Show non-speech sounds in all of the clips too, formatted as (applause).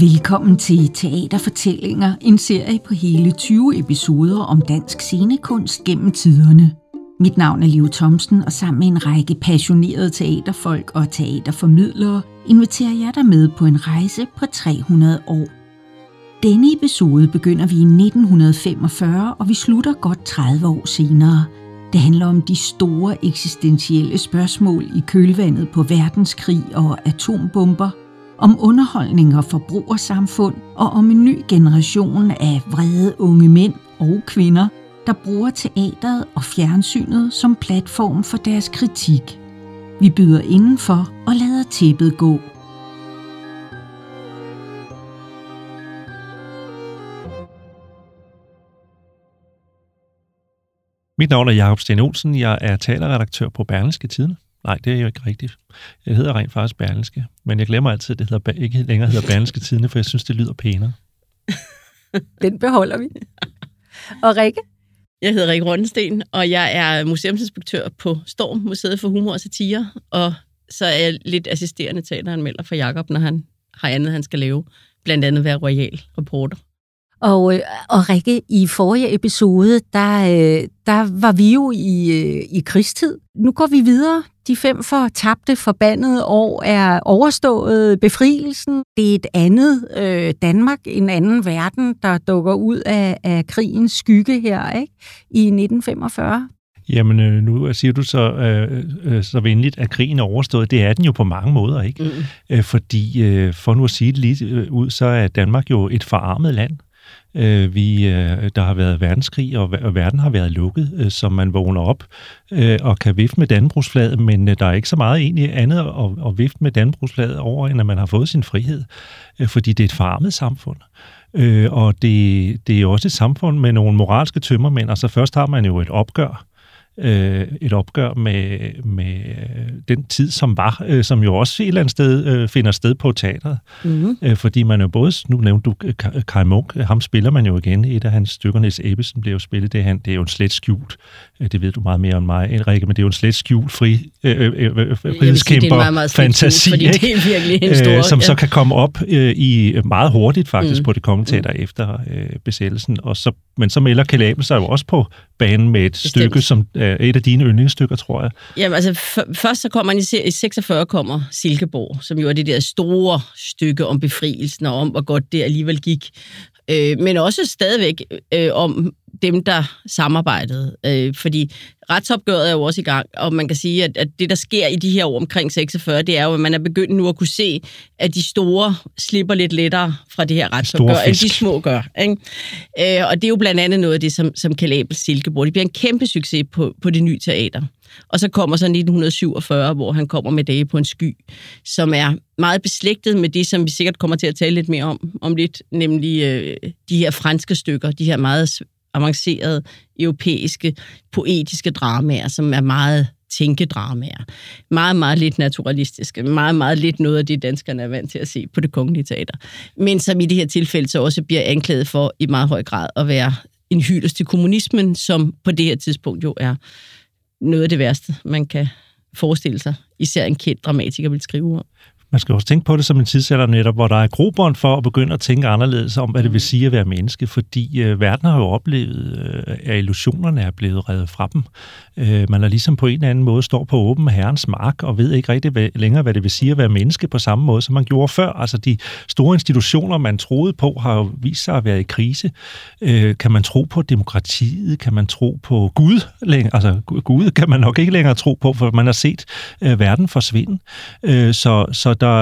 Velkommen til Teaterfortællinger, en serie på hele 20 episoder om dansk scenekunst gennem tiderne. Mit navn er Liv Thomsen, og sammen med en række passionerede teaterfolk og teaterformidlere inviterer jeg dig med på en rejse på 300 år. Denne episode begynder vi i 1945, og vi slutter godt 30 år senere. Det handler om de store eksistentielle spørgsmål i kølvandet på verdenskrig og atombomber – om underholdning og forbrugersamfund og om en ny generation af vrede unge mænd og kvinder, der bruger teateret og fjernsynet som platform for deres kritik. Vi byder indenfor og lader tæppet gå. Mit navn er Jakob Sten Olsen. Jeg er talerredaktør på Berlingske Tidene. Nej, det er jo ikke rigtigt. Jeg hedder rent faktisk Berlingske, men jeg glemmer altid, at det hedder, ikke længere hedder Berlingske Tidene, for jeg synes, det lyder pænere. (laughs) Den beholder vi. Og Rikke? Jeg hedder Rikke Rondensten, og jeg er museumsinspektør på Storm, Museet for Humor og Satire, og så er jeg lidt assisterende teateranmelder for Jakob, når han har andet, han skal lave. Blandt andet være royal reporter. Og, øh, og Rikke, i forrige episode, der, øh, der var vi jo i, øh, i krigstid. Nu går vi videre. De fem tabte forbandede år er overstået befrielsen. Det er et andet øh, Danmark, en anden verden, der dukker ud af, af krigens skygge her ikke? i 1945. Jamen, nu siger du så, øh, så venligt, at krigen er overstået. Det er den jo på mange måder, ikke? Mm. fordi, øh, for nu at sige det lige ud, så er Danmark jo et forarmet land. Øh, vi, øh, der har været verdenskrig, og, og verden har været lukket, øh, så man vågner op øh, og kan vifte med Dannebrugsflaget, men øh, der er ikke så meget egentlig andet at, at vifte med Dannebrugsflaget over, end at man har fået sin frihed, øh, fordi det er et farmet samfund. Øh, og det, det er også et samfund med nogle moralske tømmermænd. Altså først har man jo et opgør, øh, et opgør med, med den tid, som var, øh, som jo også et eller andet sted øh, finder sted på teateret. Mm-hmm. Øh, fordi man jo både, nu nævnte du Kai Munk, ham spiller man jo igen, et af hans stykker, Niels Ebbesen bliver jo spillet, det, han, det er jo en slet skjult, øh, det ved du meget mere om mig, Rikke, men det er jo en slet skjult fri, øh, øh, øh, øh frihedskæmper meget, meget fantasi, skjult, fordi det er virkelig en stor, øh, som ja. så kan komme op øh, i meget hurtigt faktisk mm. på det kommende teater mm. efter øh, besættelsen, og så, men så melder Kalabel sig jo også på banen med et Bestemt. stykke, som er et af dine yndlingsstykker, tror jeg. Jamen altså, først så kommer man i 46 kommer Silkeborg, som jo er det der store stykke om befrielsen, og om hvor godt det alligevel gik. Øh, men også stadigvæk øh, om dem, der samarbejdede. Øh, fordi retsopgøret er jo også i gang, og man kan sige, at, at det, der sker i de her år omkring 46, det er jo, at man er begyndt nu at kunne se, at de store slipper lidt lettere fra det her retsopgør, end de små gør. Ikke? Øh, og det er jo blandt andet noget af det, som, som Kalabel Silkeborg. Det bliver en kæmpe succes på, på det nye teater. Og så kommer så 1947, hvor han kommer med Dage på en sky, som er meget beslægtet med det, som vi sikkert kommer til at tale lidt mere om, om lidt, nemlig øh, de her franske stykker, de her meget avancerede europæiske poetiske dramaer, som er meget tænkedramaer. Meget, meget lidt naturalistiske. Meget, meget lidt noget af det, danskerne er vant til at se på det kongelige teater. Men som i det her tilfælde så også bliver anklaget for i meget høj grad at være en hyldest til kommunismen, som på det her tidspunkt jo er noget af det værste, man kan forestille sig, især en kendt dramatiker vil skrive om. Man skal også tænke på det som en tidsalder netop, hvor der er grobånd for at begynde at tænke anderledes om, hvad det vil sige at være menneske, fordi øh, verden har jo oplevet, øh, at illusionerne er blevet reddet fra dem. Øh, man er ligesom på en eller anden måde står på åben herrens mark og ved ikke rigtig hvad, længere, hvad det vil sige at være menneske på samme måde, som man gjorde før. Altså de store institutioner, man troede på, har jo vist sig at være i krise. Øh, kan man tro på demokratiet? Kan man tro på Gud? Altså Gud kan man nok ikke længere tro på, for man har set øh, verden forsvinde. Øh, så, så der,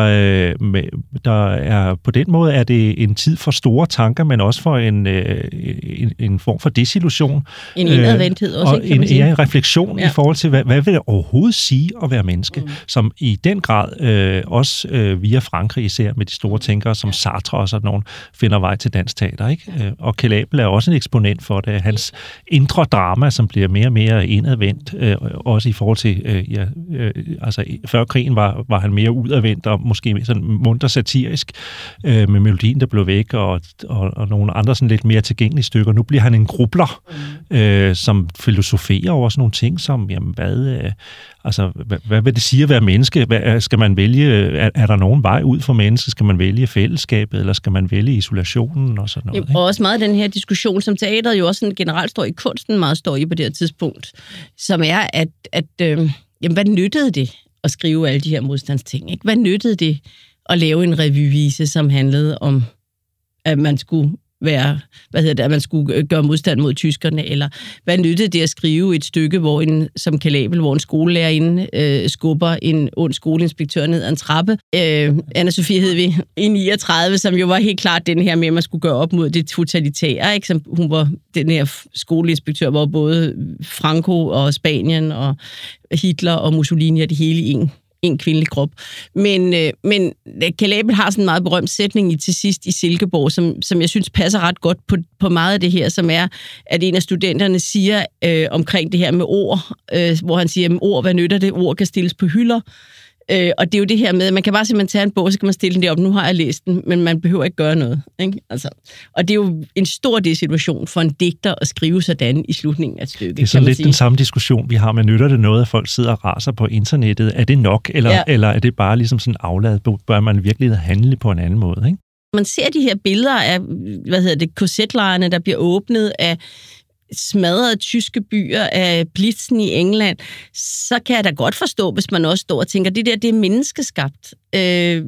øh, der er på den måde er det en tid for store tanker, men også for en, øh, en, en form for desillusion. En indadvendthed også, og ikke, kan man sige. En, ja, refleksion ja. i forhold til, hvad, hvad vil det overhovedet sige at være menneske, mm. som i den grad øh, også øh, via Frankrig især med de store tænkere som Sartre og sådan nogen, finder vej til dansk teater. Ikke? Øh, og Kelabel er også en eksponent for det. Hans indre drama, som bliver mere og mere indadvendt, øh, også i forhold til, øh, ja, øh, altså før krigen var, var han mere udadvendt altså måske sådan munter satirisk, øh, med melodien, der blev væk, og, og, og nogle andre sådan lidt mere tilgængelige stykker. Nu bliver han en grubler, mm. øh, som filosoferer over sådan nogle ting, som, jamen, hvad, øh, altså, hvad, hvad vil det sige at være menneske? Hvad, skal man vælge, er, er der nogen vej ud for mennesket? Skal man vælge fællesskabet, eller skal man vælge isolationen og sådan noget? Ikke? Og også meget den her diskussion, som teateret jo også sådan generelt står i kunsten meget står i på det her tidspunkt, som er, at, at øh, jamen, hvad nyttede det at skrive alle de her modstandsting? Ikke? Hvad nyttede det at lave en revyvise, som handlede om, at man skulle være, hvad hedder det, at man skulle øh, gøre modstand mod tyskerne, eller hvad nyttede det at skrive et stykke, hvor en, som Kalabel, hvor en skolelærerinde øh, skubber en ond skoleinspektør ned ad en trappe. Øh, Anna-Sophie hed vi i 39, som jo var helt klart den her med, at man skulle gøre op mod det totalitære, ikke? Som hun var den her skoleinspektør, hvor både Franco og Spanien og Hitler og Mussolini og det hele i en en kvindelig krop. Men, øh, men øh, Kalabel har sådan en meget berømt sætning i til sidst i Silkeborg, som, som jeg synes passer ret godt på, på meget af det her, som er, at en af studenterne siger øh, omkring det her med ord, øh, hvor han siger, at ord, hvad nytter det? Ord kan stilles på hylder. Øh, og det er jo det her med, man kan bare simpelthen tage en bog, så kan man stille den op. Nu har jeg læst den, men man behøver ikke gøre noget. Ikke? Altså, og det er jo en stor situation for en digter at skrive sådan i slutningen af et stykke. Det er sådan lidt sige. den samme diskussion, vi har med, nytter det noget, at folk sidder og raser på internettet? Er det nok, eller, ja. eller er det bare ligesom sådan afladet? Bør man virkelig handle på en anden måde? Ikke? Man ser de her billeder af, hvad hedder det, korsetlejrene, der bliver åbnet af smadrede tyske byer af blitzen i England, så kan jeg da godt forstå, hvis man også står og tænker, det der, det er menneskeskabt. Øh,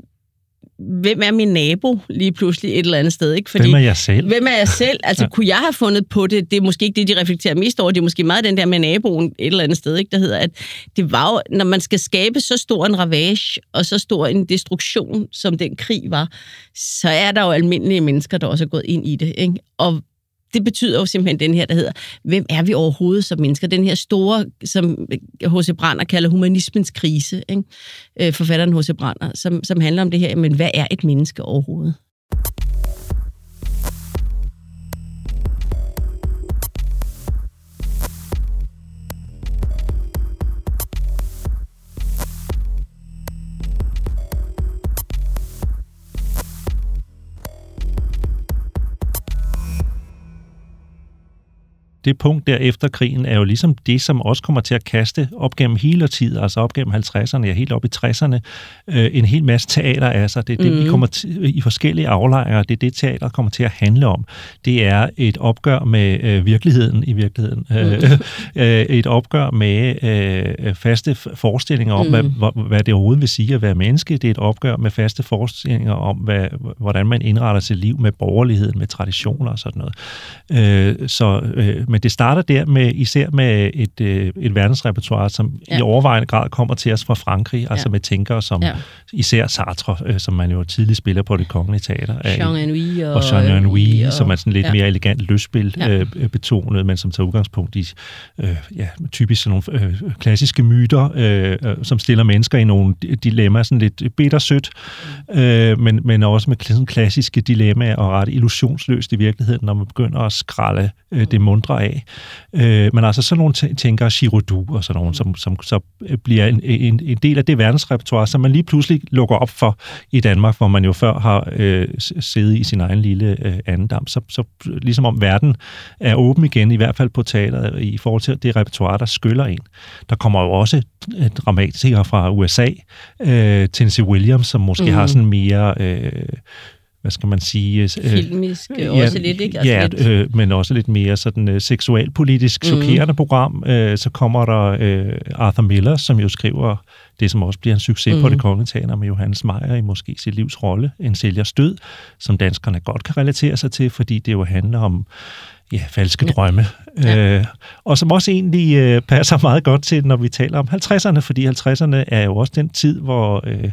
hvem er min nabo lige pludselig et eller andet sted? Ikke? Fordi, hvem er jeg selv? Hvem er jeg selv? (laughs) Altså, ja. kunne jeg have fundet på det? Det er måske ikke det, de reflekterer mest over. Det er måske meget den der med naboen et eller andet sted, ikke? der hedder, at det var jo, når man skal skabe så stor en ravage og så stor en destruktion, som den krig var, så er der jo almindelige mennesker, der også er gået ind i det. Ikke? Og det betyder jo simpelthen den her, der hedder, hvem er vi overhovedet som mennesker? Den her store, som øh, H.C. Brander kalder humanismens krise, ikke? Øh, forfatteren H.C. Brander, som, som handler om det her, men hvad er et menneske overhovedet? Det punkt der efter krigen er jo ligesom det, som også kommer til at kaste op gennem hele tiden, altså op gennem 50'erne og helt op i 60'erne, øh, en hel masse teater af sig. Det er det, mm. vi mhm. kommer til, i forskellige aflejre, det er det, teater kommer til at handle om. Det er et opgør med øh, virkeligheden i virkeligheden. Mm. (laughs) Øh, et opgør med øh, faste forestillinger om, mm. hvad, hvad det overhovedet vil sige at være menneske. Det er et opgør med faste forestillinger om, hvad, hvordan man indretter sit liv med borgerligheden, med traditioner og sådan noget. Øh, så øh, men det starter der med især med et, øh, et verdensrepertoire, som ja. i overvejende grad kommer til os fra Frankrig, ja. altså med tænkere som ja. især Sartre, øh, som man jo tidligt spiller på det kongelige teater. Jean Anouilh og, og Jean Anouilh, og, som er sådan lidt ja. mere elegant løsspil ja. øh, betonet, men som tager udgangspunkt i øh, ja, typisk sådan nogle øh, klassiske myter, øh, øh, som stiller mennesker i nogle dilemmaer, sådan lidt bittersødt, øh, men, men også med sådan klassiske dilemmaer og ret illusionsløst i virkeligheden, når man begynder at skralde øh, det mundre af. Øh, men altså sådan nogle tænker Giroudou og sådan nogle, som, som så bliver en, en, en del af det verdensrepertoire, som man lige pludselig lukker op for i Danmark, hvor man jo før har øh, siddet i sin egen lille øh, andendam. Så, så ligesom om verden er åben igen, i hvert fald på teateret, i forhold til det repertoire, der skyller en. Der kommer jo også dramatikere fra USA, øh, Tennessee Williams, som måske mm. har sådan mere... Øh, hvad skal man sige? Øh, Filmisk øh, ja, også lidt, ikke? Altså ja, lidt... Øh, men også lidt mere sådan øh, seksualpolitisk mm. chokerende program. Øh, så kommer der øh, Arthur Miller, som jo skriver det, som også bliver en succes mm. på det kongelige teater med Johannes Meyer i måske sit livs rolle, En sælgers død, som danskerne godt kan relatere sig til, fordi det jo handler om ja, falske drømme. Ja. Øh, og som også egentlig øh, passer meget godt til, når vi taler om 50'erne, fordi 50'erne er jo også den tid, hvor øh,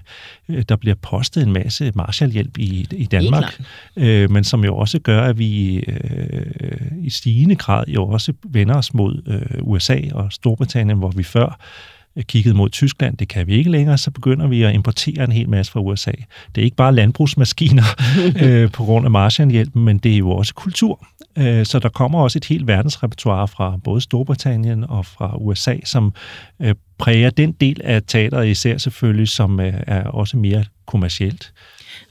øh, der bliver postet en masse Marshallhjælp i, i Danmark, øh, men som jo også gør, at vi øh, i stigende grad jo også vender os mod øh, USA og Storbritannien, hvor vi før kiggede mod Tyskland, det kan vi ikke længere, så begynder vi at importere en hel masse fra USA. Det er ikke bare landbrugsmaskiner (laughs) øh, på grund af Marshallhjælpen, men det er jo også kultur. Øh, så der kommer også et helt verdensrepertoire fra både Storbritannien og fra USA, som øh, præger den del af teateret især selvfølgelig, som øh, er også mere kommercielt.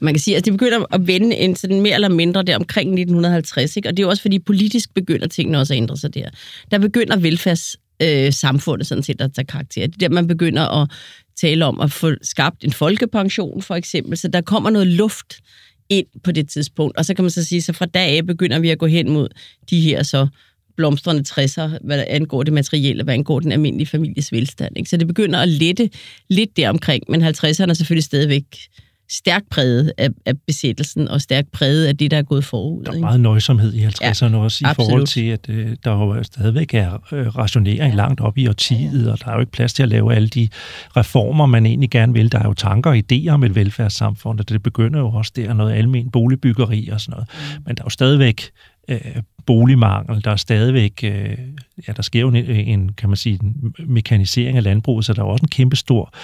Man kan sige, at det begynder at vende en sådan mere eller mindre der omkring 1950, ikke? og det er jo også fordi politisk begynder tingene også at ændre sig der. Der begynder velfærdssamfundet øh, sådan set at tage karakter. Det er der, man begynder at tale om at få skabt en folkepension for eksempel, så der kommer noget luft ind på det tidspunkt. Og så kan man så sige, så fra dag af begynder vi at gå hen mod de her så blomstrende 60'er, hvad angår det materielle, hvad angår den almindelige families velstand. Ikke? Så det begynder at lette lidt deromkring, men 50'erne er selvfølgelig stadigvæk stærkt præget af, af besættelsen, og stærkt præget af det, der er gået forud. Der er meget nøjsomhed i 50'erne ja, også, i absolut. forhold til, at øh, der jo stadigvæk er øh, rationering ja. langt op i årtiet, og der er jo ikke plads til at lave alle de reformer, man egentlig gerne vil. Der er jo tanker og idéer om et velfærdssamfund, og det begynder jo også der, noget almen boligbyggeri og sådan noget. Mm. Men der er jo stadigvæk øh, boligmangel, der er stadigvæk, øh, ja, der sker jo en, en, kan man sige, en mekanisering af landbruget, så der er også en kæmpe stor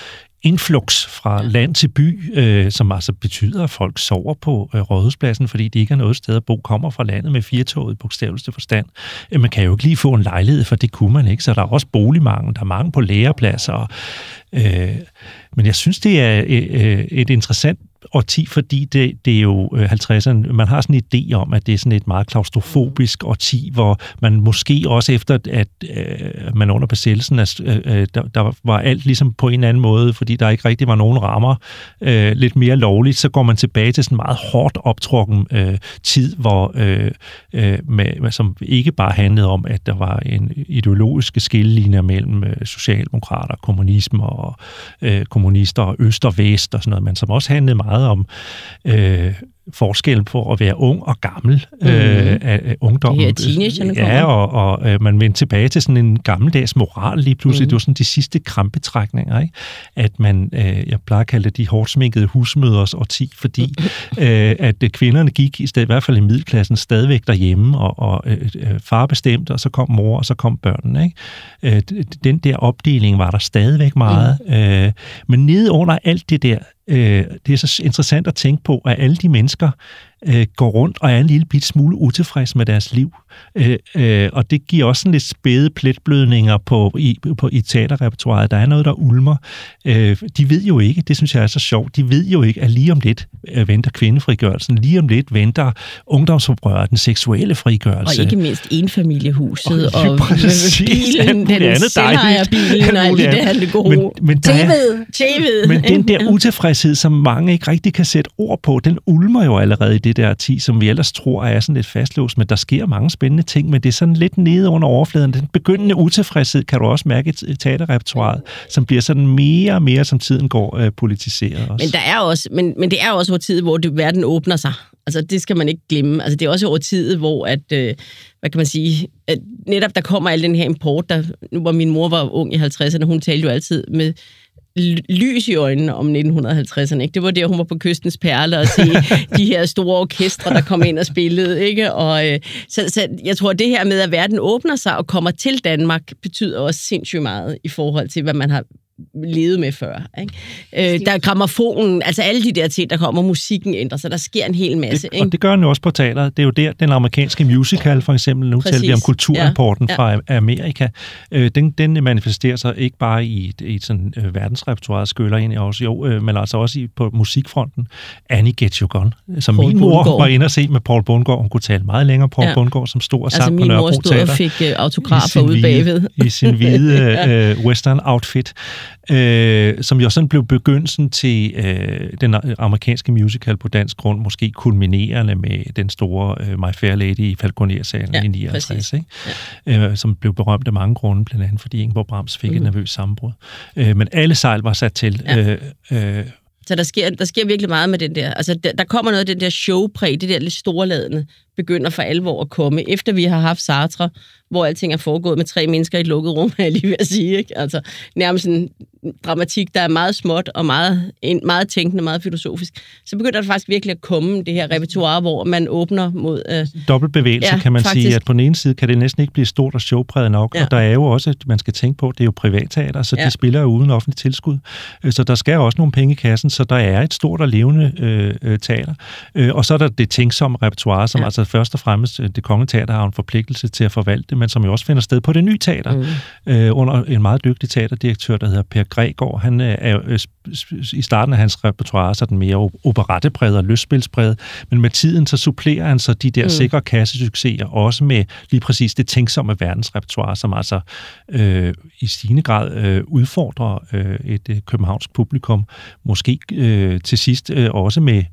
influx fra land til by, øh, som altså betyder, at folk sover på øh, rådhuspladsen, fordi de ikke har noget sted at bo, kommer fra landet med firetoget i bogstaveligste forstand. Øh, man kan jo ikke lige få en lejlighed, for det kunne man ikke, så der er også boligmangel, der er mange på lærepladser. Øh, men jeg synes, det er øh, et interessant årti, fordi det, det er jo øh, 50'erne. Man har sådan en idé om, at det er sådan et meget klaustrofobisk årti, hvor man måske også efter, at øh, man under besættelsen, at, øh, øh, der, der var alt ligesom på en anden måde, fordi der ikke rigtig var nogen rammer, øh, lidt mere lovligt, så går man tilbage til sådan en meget hårdt optrukken øh, tid, hvor øh, øh, med, som ikke bare handlede om, at der var en ideologiske skillelinjer mellem øh, socialdemokrater, kommunisme og øh, kommunister og øst og vest og sådan noget, men som også handlede meget om øh, forskel på at være ung og gammel mm. øh, af ungdommen. Det her teenagerne Ja, og, og øh, man vendte tilbage til sådan en gammeldags moral lige pludselig. Mm. Det var sådan de sidste krampetrækninger, ikke? At man, øh, jeg plejer at kalde det de hårdt sminkede husmøders årti, fordi (laughs) øh, at kvinderne gik i, stedet, i hvert fald i middelklassen stadigvæk derhjemme, og, og øh, far bestemte, og så kom mor, og så kom børnene, ikke? Øh, den der opdeling var der stadigvæk meget. Mm. Øh, men nede under alt det der, øh, det er så interessant at tænke på, at alle de mennesker, øh, går rundt og er en lille bit smule utilfreds med deres liv. Øh, øh, og det giver også sådan lidt spæde pletblødninger på, i, på, i teaterrepertoiret. Der er noget, der ulmer. Øh, de ved jo ikke, det synes jeg er så sjovt, de ved jo ikke, at lige om lidt øh, venter kvindefrigørelsen, lige om lidt venter ungdomsoprøret, den seksuelle frigørelse. Og ikke mindst enfamiliehuset og, og bilen, den og alt det der det gode. Men, men der er, Men den der utilfredshed, som mange ikke rigtig kan sætte ord på, den ulmer jo allerede i det der 10, som vi ellers tror er sådan lidt fastlåst, men der sker mange spændende ting, men det er sådan lidt nede under overfladen. Den begyndende utilfredshed kan du også mærke i teaterrepertoiret, som bliver sådan mere og mere, som tiden går, øh, politiseret også. Men, der er også, men, men det er også over tid, hvor det, verden åbner sig. Altså, det skal man ikke glemme. Altså, det er også over tid, hvor at, øh, hvad kan man sige, at netop der kommer al den her import, der, nu hvor min mor var ung i 50'erne, hun talte jo altid med lys i øjnene om 1950'erne. Ikke? Det var der, hun var på kystens perle og se de her store orkestre, der kom ind og spillede. Ikke? Og, øh, så, så jeg tror, at det her med, at verden åbner sig og kommer til Danmark, betyder også sindssygt meget i forhold til, hvad man har levet med før. Ikke? Øh, der er gramofonen, altså alle de der ting, der kommer, musikken ændrer sig, der sker en hel masse. Det, ikke? Og det gør den jo også på teateret. Det er jo der, den amerikanske musical for eksempel, nu taler vi om kulturimporten ja. ja. fra Amerika, øh, den, den manifesterer sig ikke bare i et, et sådan øh, verdensrepertoire, skøller ind i også, jo, øh, men altså også i, på musikfronten. Annie Gets You Gone, som Paul min mor Bundgaard. var inde og se med Paul Bundgaard. Hun kunne tale meget længere Paul ja. Bundgaard, som stod og altså, sang på Nørrebro Teater. Altså min mor stod og fik autografer ude bagved. I sin hvide (laughs) øh, western outfit øh, som jo sådan blev begyndelsen til øh, den amerikanske musical på dansk grund, måske kulminerende med den store øh, My Fair Lady i Falconer-salen ja, i 59, ikke? Ja. Øh, som blev berømt af mange grunde, blandt andet fordi Ingeborg Brams fik mm. et mhm. nervøs sammenbrud. Øh, men alle sejl var sat til. Ja. Øh, øh, så der sker, der sker virkelig meget med den der. Altså, der, der kommer noget af den der showpræg, det der lidt storladende, begynder for alvor at komme, efter vi har haft Sartre, hvor alting er foregået med tre mennesker i et lukket rum, (laughs) er jeg lige ved at sige. Ikke? Altså, nærmest en dramatik, der er meget småt og meget, meget tænkende, meget filosofisk. Så begynder der faktisk virkelig at komme det her repertoire, hvor man åbner mod... Øh, Dobbeltbevægelse, ja, kan man faktisk. sige. At på den ene side kan det næsten ikke blive stort og showpræget nok, ja. og der er jo også, at man skal tænke på, det er jo privatteater, så ja. de spiller jo uden offentlig tilskud. Øh, så der skal også nogle penge i kassen, så der er et stort og levende øh, øh teater. Øh, og så er der det tænksomme repertoire, som ja. altså først og fremmest det kongelige teater har en forpligtelse til at forvalte, men som jo også finder sted på det nye teater, mm. øh, under en meget dygtig teaterdirektør, der hedder Per Gregor. Han er jo i starten af hans repertoire sådan mere operettepræget og lystspilspræget, men med tiden så supplerer han så de der mm. sikre kassesucceser også med lige præcis det tænksomme verdensrepertoire, som altså øh, i stigende grad øh, udfordrer øh, et øh, københavnsk publikum, måske øh, til sidst øh, også med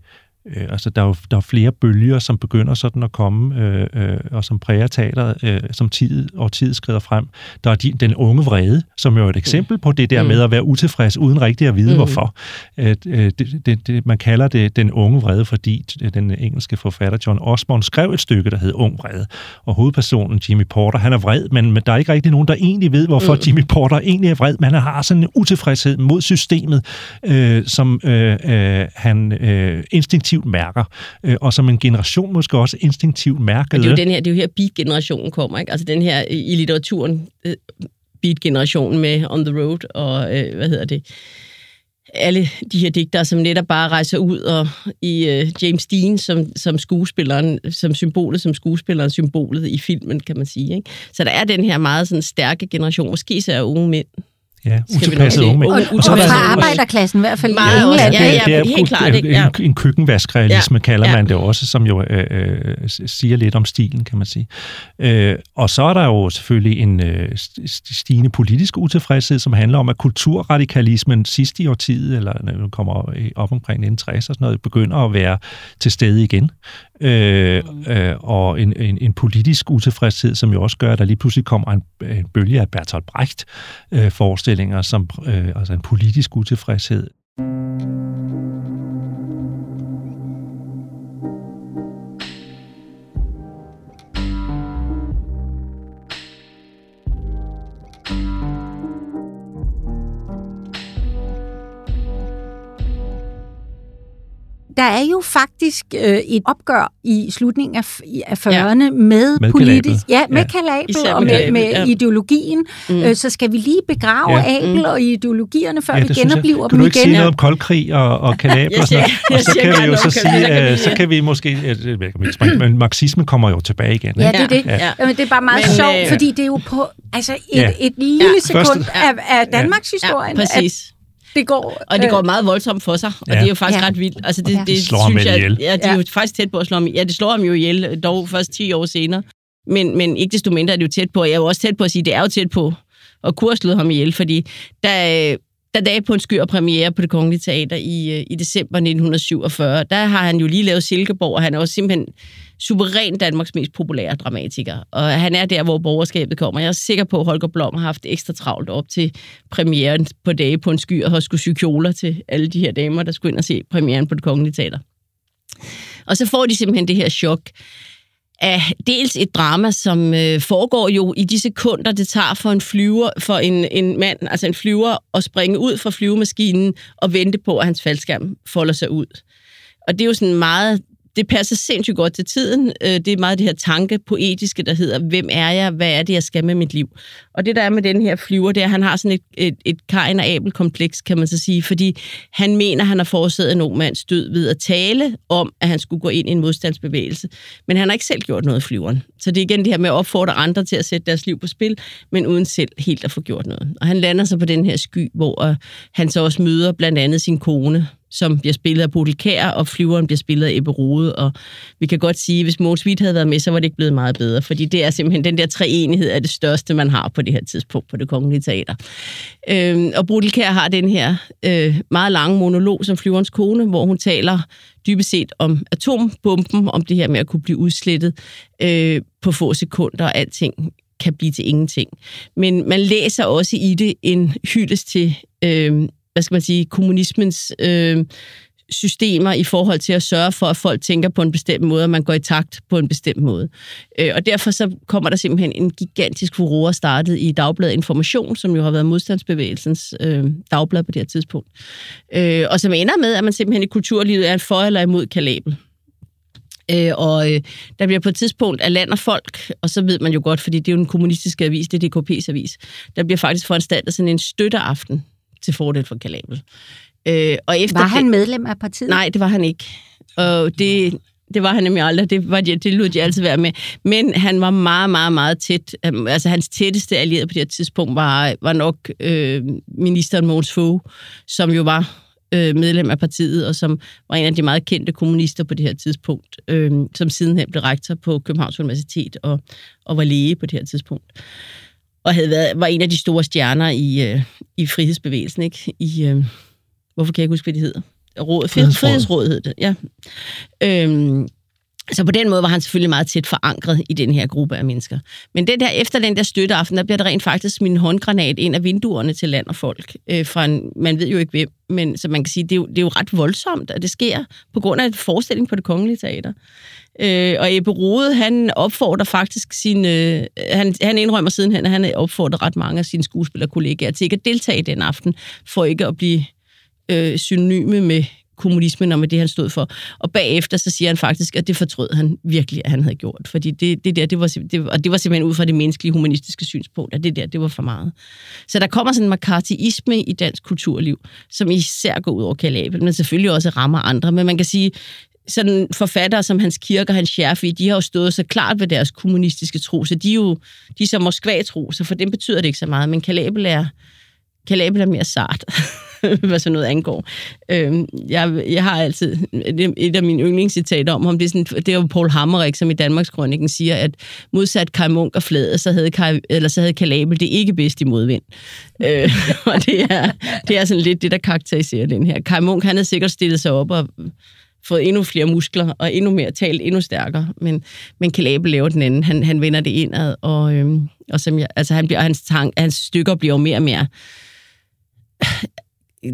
Øh, altså, der er jo der er flere bølger, som begynder sådan at komme, øh, øh, og som præger teateret, øh, som tid og tid skrider frem. Der er de, den unge vrede, som jo er et eksempel på det der mm. med at være utilfreds, uden rigtig at vide, mm. hvorfor. Øh, det, det, det, man kalder det den unge vrede, fordi den engelske forfatter John Osborne skrev et stykke, der hed Ung vrede. Og hovedpersonen, Jimmy Porter, han er vred, men, men der er ikke rigtig nogen, der egentlig ved, hvorfor mm. Jimmy Porter egentlig er vred, men han har sådan en utilfredshed mod systemet, øh, som øh, øh, han øh, instinktivt instinktivt mærker, øh, og som en generation måske også instinktivt mærker. det er jo den her, det er jo her beat-generationen kommer, ikke? Altså den her i litteraturen, øh, beat-generationen med On the Road og, øh, hvad hedder det, alle de her digtere, som netop bare rejser ud, og i uh, James Dean som, som skuespilleren, som symbolet, som skuespilleren, symbolet i filmen, kan man sige. Ikke? Så der er den her meget sådan, stærke generation, måske så er unge mænd, Ja, utilpasset unge Og, fra arbejderklassen i hvert fald meget i England. Ja, ja, det er helt klart. En, ja. en, en køkkenvaskrealisme ja. kalder ja. man det også, som jo øh, øh, siger lidt om stilen, kan man sige. Øh, og så er der jo selvfølgelig en øh, stigende politisk utilfredshed, som handler om, at kulturradikalismen sidst i årtiet, eller når den kommer op omkring 1960 og sådan noget, begynder at være til stede igen øh, øh, og en, en, en politisk utilfredshed, som jo også gør, at der lige pludselig kommer en, en bølge af Bertolt Brecht-forestillinger, øh, som øh, altså en politisk utilfredshed. Der er jo faktisk øh, et opgør i slutningen af, af 40'erne ja. med, med politisk, ja, med ja. kalabel og med, med ja. ideologien. Mm. Øh, så skal vi lige begrave ja. Abel mm. og ideologierne, før ja, vi genopliver dem igen. Kan du ikke sige noget om koldkrig og, og (laughs) kalabel og sådan noget? Og så kan vi jo så sige, uh, så kan vi måske, uh, men marxisme kommer jo tilbage igen. Ja, det er det. Ja. Jamen, det er bare meget men, sjovt, øh, fordi det er jo på altså et, ja. et lille sekund af, af Danmarks historie. Ja, præcis det går... Og det går øh, meget voldsomt for sig, og ja. det er jo faktisk ja. ret vildt. Altså, det, det, det slår synes ham ihjel. Ja, det er jo faktisk tæt på at slå ham Ja, det slår ham jo ihjel, dog først 10 år senere. Men, men ikke desto mindre er det jo tæt på. Jeg er jo også tæt på at sige, det er jo tæt på at kunne slå ham ihjel, fordi da, da dag på en skyr premiere på det Kongelige Teater i, øh, i december 1947, der har han jo lige lavet Silkeborg, og han er også simpelthen suveræn Danmarks mest populære dramatiker. Og han er der, hvor borgerskabet kommer. Jeg er sikker på, at Holger Blom har haft ekstra travlt op til premieren på dage på en sky, og har skulle sy kjoler til alle de her damer, der skulle ind og se premieren på det kongelige teater. Og så får de simpelthen det her chok af dels et drama, som øh, foregår jo i de sekunder, det tager for en flyver, for en, en mand, altså en flyver, at springe ud fra flyvemaskinen og vente på, at hans faldskærm folder sig ud. Og det er jo sådan meget det passer sindssygt godt til tiden. Øh, det er meget det her tanke poetiske, der hedder, hvem er jeg, hvad er det, jeg skal med mit liv? Og det der er med den her flyver, det er, at han har sådan et, et, et Karin og Abel-kompleks, kan man så sige, fordi han mener, han har forårsaget en ung mands død ved at tale om, at han skulle gå ind i en modstandsbevægelse. Men han har ikke selv gjort noget flyveren. Så det er igen det her med at opfordre andre til at sætte deres liv på spil, men uden selv helt at få gjort noget. Og han lander så på den her sky, hvor øh, han så også møder blandt andet sin kone, som bliver spillet af Bodil Kær, og flyveren bliver spillet af Ebbe Rode. Og vi kan godt sige, at hvis Mogens Witt havde været med, så var det ikke blevet meget bedre, fordi det er simpelthen den der treenighed er det største, man har på det her tidspunkt på det kongelige teater. Øhm, og Bodil Kær har den her øh, meget lange monolog som flyverens kone, hvor hun taler dybest set om atombomben, om det her med at kunne blive udslettet øh, på få sekunder, og alting kan blive til ingenting. Men man læser også i det en hyldest til øh, hvad skal man sige, kommunismens øh, systemer i forhold til at sørge for, at folk tænker på en bestemt måde, og man går i takt på en bestemt måde. Øh, og derfor så kommer der simpelthen en gigantisk furore startet i Dagbladet Information, som jo har været modstandsbevægelsens øh, dagblad på det her tidspunkt. Øh, og som ender med, at man simpelthen i kulturlivet er en for eller imod kalabel. Øh, og øh, der bliver på et tidspunkt af land og folk, og så ved man jo godt, fordi det er jo en kommunistisk avis, det er DKP's avis, der bliver faktisk foranstaltet sådan en støtteaften til fordel for Kalabel. Øh, og efter var han medlem af partiet? Nej, det var han ikke. Og det det var han nemlig aldrig. Det, var de, det lød de altid være med. Men han var meget, meget, meget tæt. Øhm, altså hans tætteste allierede på det her tidspunkt var, var nok øh, ministeren Mogens Fogh, som jo var øh, medlem af partiet, og som var en af de meget kendte kommunister på det her tidspunkt, øh, som sidenhen blev rektor på Københavns Universitet og, og var læge på det her tidspunkt. Og havde været, var en af de store stjerner i, øh, i frihedsbevægelsen, ikke? I, øh, hvorfor kan jeg ikke huske, hvad det hedder? Råd, Frihedsrådet hed det, ja. Øhm, så på den måde var han selvfølgelig meget tæt forankret i den her gruppe af mennesker. Men den der, efter den der støtteaften, der bliver der rent faktisk min håndgranat ind af vinduerne til land og folk. Øh, fra en, man ved jo ikke hvem, men så man kan sige, det er, jo, det er jo ret voldsomt, at det sker på grund af en forestilling på det kongelige teater. Øh, og Ebbe Rode, han opfordrer faktisk sin... Øh, han, han indrømmer sidenhen, at han opfordrer ret mange af sine skuespillerkollegaer til ikke at deltage den aften, for ikke at blive øh, synonyme med kommunismen og med det, han stod for. Og bagefter så siger han faktisk, at det fortrød han virkelig, at han havde gjort. Fordi det, det der, det var, det, og det var simpelthen ud fra det menneskelige humanistiske synspunkt, at det der, det var for meget. Så der kommer sådan en McCarthyisme i dansk kulturliv, som især går ud over Kalabel, men selvfølgelig også rammer andre. Men man kan sige, sådan forfattere som Hans Kirke og Hans Scherfi, de har jo stået så klart ved deres kommunistiske tro, så de er jo de er så Moskva-tro, så for dem betyder det ikke så meget. Men Kalabel er, Kalabel er mere sart. (laughs) hvad sådan noget angår. Øhm, jeg, jeg har altid et af mine yndlingscitater om ham, det er, sådan, det er jo Paul Hammerik, som i Danmarks Kronikken siger, at modsat Kai Munk og Flade, så havde, Kai, eller så havde Kalabel det ikke bedst i modvind. øh, (laughs) og det er, det er sådan lidt det, der karakteriserer den her. Kai Munk, han havde sikkert stillet sig op og fået endnu flere muskler og endnu mere talt, endnu stærkere. Men, men Kalabel laver den anden. Han, han vender det indad, og, øhm, og som jeg, altså han bliver, hans, tank, hans stykker bliver jo mere og mere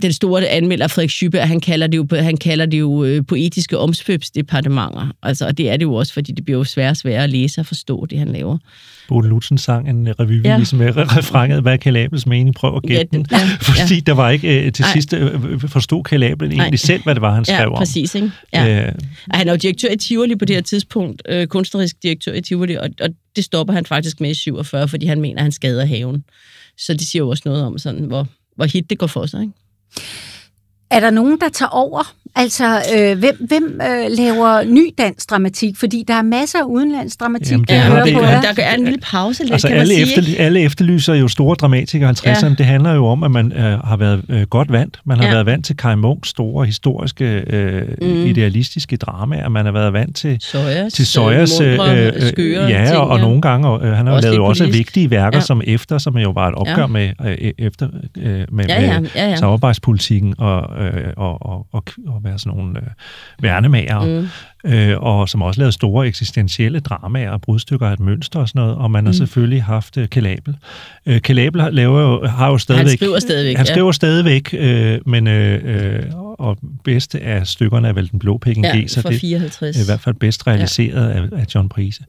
den store anmelder Frederik Schüppe, han kalder det jo, han kalder det jo øh, poetiske omsvøbsdepartementer. Altså, og det er det jo også, fordi det bliver jo sværere og sværere at læse og forstå det, han laver. Bodil Lutzen sang en revy ja. ligesom med refrenget, hvad Kalabels mening? Prøv at gætte ja, den. Ja, (laughs) fordi ja. der var ikke øh, til sidst øh, forstod Kalabel egentlig selv, hvad det var, han skrev ja, præcis, ikke? Ja. Øh, han er jo direktør i Tivoli på det her tidspunkt, øh, kunstnerisk direktør i Tivoli, og, og det stopper han faktisk med i 47, fordi han mener, at han skader haven. Så det siger jo også noget om, sådan, hvor, hvor hit det går for sig, ikke? Er der nogen, der tager over? Altså, øh, hvem, hvem øh, laver ny dansk dramatik? Fordi der er masser af udenlandsk dramatik, Jamen, det der, det, på der, der er en lille pause, lidt, altså, kan alle, man efter, sige, alle efterlyser jo store dramatikere 50'erne. Ja. Det handler jo om, at man øh, har været øh, godt vant. Man har ja. været vant til Kai Munks store, historiske, øh, mm. idealistiske dramaer. Man har været vant til Soyas, til Soyas øh, øh, skøre ja, ting, og, og ja. nogle gange, og, øh, han har jo lavet også politisk. vigtige værker Ja. som Efter, som jo var et opgør Ja. med, øh, efter, øh, med, Ja, ja, ja, ja. samarbejdspolitikken og, øh, og, og, og, og være sådan nogle øh, værnemager, mm øh, og som også lavede store eksistentielle dramaer og brudstykker af et mønster og sådan noget, og man har Mm. selvfølgelig haft øh, Kalabel. Øh, Kalabel har, laver jo, har jo stadigvæk... skriver stadigvæk, Han ja. skriver stadigvæk, øh, men øh, øh, og bedste af stykkerne er vel Den Blå Peking Ja, G, så det 54. er i hvert fald bedst realiseret ja. af, af John Prise.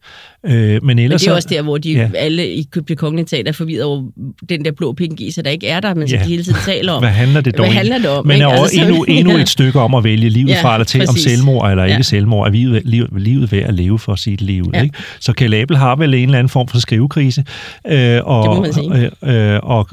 Øh, men Men ellers det er så- også der, hvor de ja. ja. alle i det kongelige teater er forvirret over den der blå PNG, så der ikke er der, men Ja. de hele tiden taler om. Hvad handler det dog Hvad handler det om? Men er Altså, så- endnu, endnu (laughs) Ja. et stykke om at vælge livet Ja, fra eller til, om præcis. selvmord eller ikke Ja. Selvmord. Er livet, livet, livet værd at leve for sit liv? Ja. Ikke? Så Kalabel har vel en eller anden form for skrivekrise. Øh, og, Det må. Øh, øh, og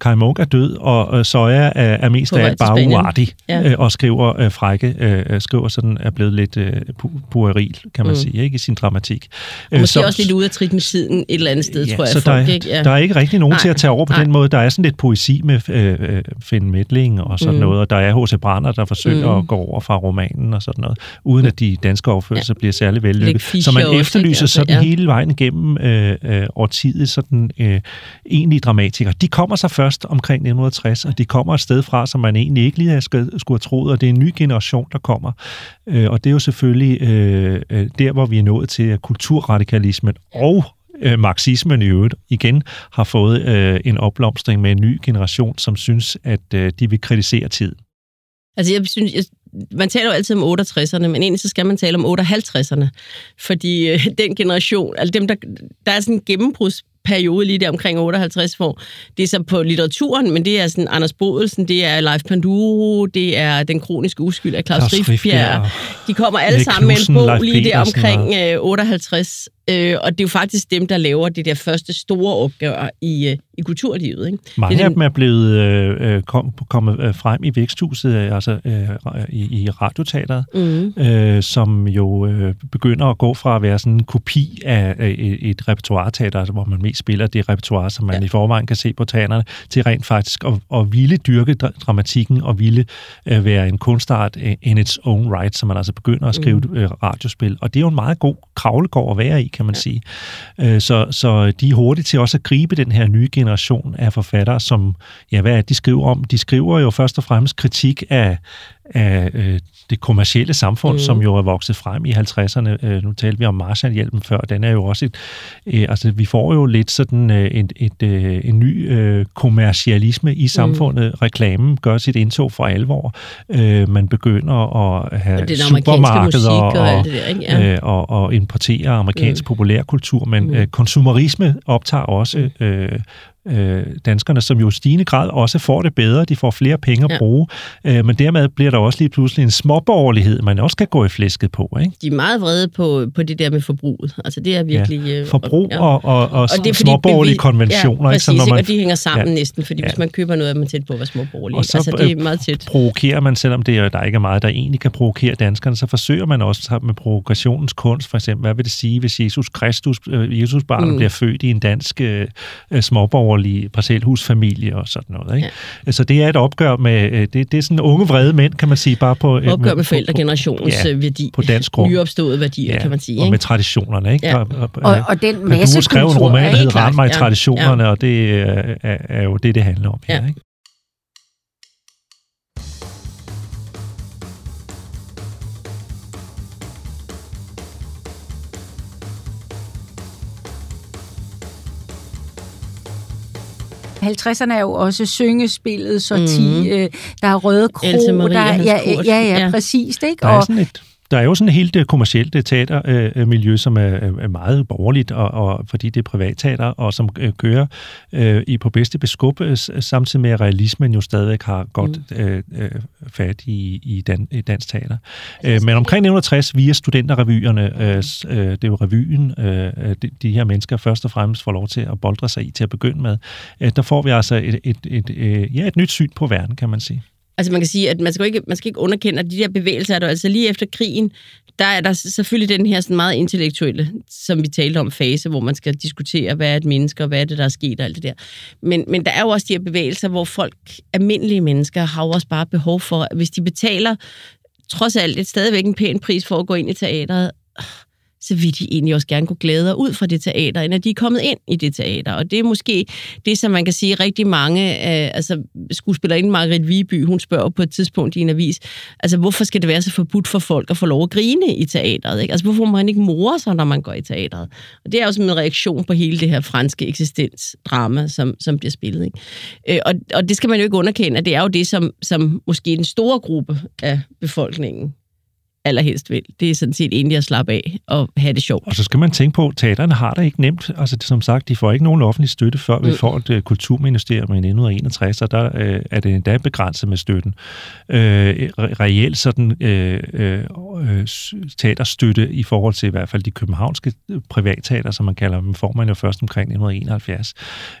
Kai Munk er død, og øh, Soja er, er mest af alt bare uartig, Ja. øh, og skriver øh, frække, øh, skriver sådan, er blevet lidt øh, pu- pueril, kan man Mm. sige, ikke i sin dramatik. Og måske så- også lidt ude af trit med tiden et eller andet sted, tror jeg. så folk, der, er, ikke? Ja. der er ikke rigtig nogen Nej. til at tage over på Nej. den måde. Der er sådan lidt poesi med øh, øh, Finn Medling og sådan Mm. noget, og der er H.C. Brander, der forsøger Mm. at gå over fra romanen og sådan noget, uden at de danske overførelser bliver særlig vellykket. Så man også, efterlyser ikke? Altså, sådan ja. hele vejen igennem øh, øh, årtiet sådan øh, egentlige dramatikere. De kommer så først omkring 1960, og de kommer et sted fra, som man egentlig ikke lige skulle, have troet, og det er en ny generation, der kommer. Øh, og det er jo selvfølgelig øh, øh, der, hvor vi er nået til, at kulturradikalismen og øh, marxismen i øvrigt igen har fået øh, en opblomstring med en ny generation, som synes, at øh, de vil kritisere tid. Altså, jeg synes, jeg, man taler jo altid om 68'erne, men egentlig så skal man tale om 58'erne. Fordi øh, den generation, altså dem, der, der er sådan en periode lige der omkring 58, hvor det er så på litteraturen, men det er sådan Anders Bodelsen, det er Leif Panduro, det er Den kroniske uskyld af Claus, Riffbjerg. De kommer alle sammen med en bog Leif lige der omkring og... 58, Øh, og det er jo faktisk dem, der laver det der første store opgør i, øh, i kulturlivet. Ikke? Mange det af dem er blevet øh, øh kom, kommet øh, frem i væksthuset, altså øh, i, i radioteateret, mm. øh, som jo øh, begynder at gå fra at være sådan en kopi af øh, et repertoireteater, altså, hvor man mest spiller det repertoire, som man ja. i forvejen kan se på teaterne, til rent faktisk at, at ville dyrke dramatikken og ville øh, være en kunstart in its own right, så man altså begynder at skrive mm. øh, radiospil. Og det er jo en meget god kravlegård at være i, kan man ja. sige. Øh, så, så de er hurtige til også at gribe den her nye generation af forfattere, som, ja, hvad er det, de skriver om? De skriver jo først og fremmest kritik af, af øh, det kommercielle samfund, mm. som jo er vokset frem i 50'erne. Øh, nu talte vi om Marshallhjælpen før, den er jo også et... Øh, altså, vi får jo lidt sådan øh, et, et, øh, en ny øh, kommercialisme i samfundet. Mm. Reklamen gør sit indtog for alvor. Øh, man begynder at have det supermarkeder og, og, det der? Ja. øh, og, og importere amerikansk mm. populærkultur, men mm. øh, konsumerisme optager også mm. øh, øh, danskerne, som jo i stigende grad også får det bedre. De får flere penge at ja. bruge, øh, men dermed bliver der også lige pludselig en småborgerlighed, man også kan gå i flæsket på. Ikke? De er meget vrede på, på det der med forbruget. Altså det er virkelig... Ja. Øh, Forbrug ja. og, og, og, og det er småborgerlige bevi- konventioner. Ja, præcis, ikke? Så når man, og de hænger sammen ja. næsten, fordi ja. hvis man køber noget, er man tæt på at være småborgerlig. Og så altså, det er meget tæt. provokerer man, selvom det er, der ikke er meget, der egentlig kan provokere danskerne, så forsøger man også med provokationens kunst, for eksempel, hvad vil det sige, hvis Jesus Kristus, øh, Jesus barn mm. bliver født i en dansk øh, småborgerlig parcelhus familie og sådan noget. Ikke? Ja. Så det er et opgør med, øh, det, det er sådan unge vrede mænd, kan man sige, bare på... Øh, opgør med forældregenerationens ja, øh, værdi. På dansk grund. Nyopståede værdier, ja, kan man sige. Ikke? Og med traditionerne, ikke? Ja. Og, og, og, og den masse Du skrev en roman, der hedder Rand mig i traditionerne, ja. og det er, er jo det, det handler om her, ja. ikke? 50'erne er jo også syngespillet, så mm. øh, der er Røde Kro, der, ja, ja, ja, ja, præcis. Ikke? Der er sådan et der er jo sådan et helt kommersielt teatermiljø, som er, meget borgerligt, og, og fordi det er privatteater, og som øh, kører øh, i på bedste beskub, øh, samtidig med at realismen jo stadig har godt mm. øh, øh, fat i, i, dan, i dansk teater. Øh, men omkring 1960, via studenterrevyerne, øh, øh, det er jo revyen, øh, de, de her mennesker først og fremmest får lov til at boldre sig i til at begynde med, øh, der får vi altså et, et, et, et, ja, et nyt syn på verden, kan man sige. Altså man kan sige, at man skal ikke, man skal ikke underkende, at de der bevægelser er der. Altså lige efter krigen, der er der selvfølgelig den her sådan meget intellektuelle, som vi talte om, fase, hvor man skal diskutere, hvad er et menneske, og hvad er det, der er sket, og alt det der. Men, men der er jo også de her bevægelser, hvor folk, almindelige mennesker, har jo også bare behov for, at hvis de betaler trods alt et stadigvæk en pæn pris for at gå ind i teateret, så vil de egentlig også gerne kunne glæder ud fra det teater, end at de er kommet ind i det teater. Og det er måske det, som man kan sige rigtig mange, øh, altså skuespillerinde Margrethe Viby, hun spørger på et tidspunkt i en avis, altså hvorfor skal det være så forbudt for folk at få lov at grine i teateret? Ikke? Altså hvorfor må man ikke more sig, når man går i teateret? Og det er også en reaktion på hele det her franske eksistensdrama, som, som bliver spillet. Ikke? Øh, og, og det skal man jo ikke underkende, at det er jo det, som, som måske den store gruppe af befolkningen allerhelst vil. Det er sådan set egentlig at slappe af og have det sjovt. Og så skal man tænke på, at teaterne har det ikke nemt. Altså som sagt, de får ikke nogen offentlig støtte, før vi mm. får et uh, kulturministerium i 1961, og der uh, er det endda begrænset med støtten. Uh, reelt sådan uh, uh, teaterstøtte i forhold til i hvert fald de københavnske privatteater, som man kalder dem, får man jo først omkring 1971.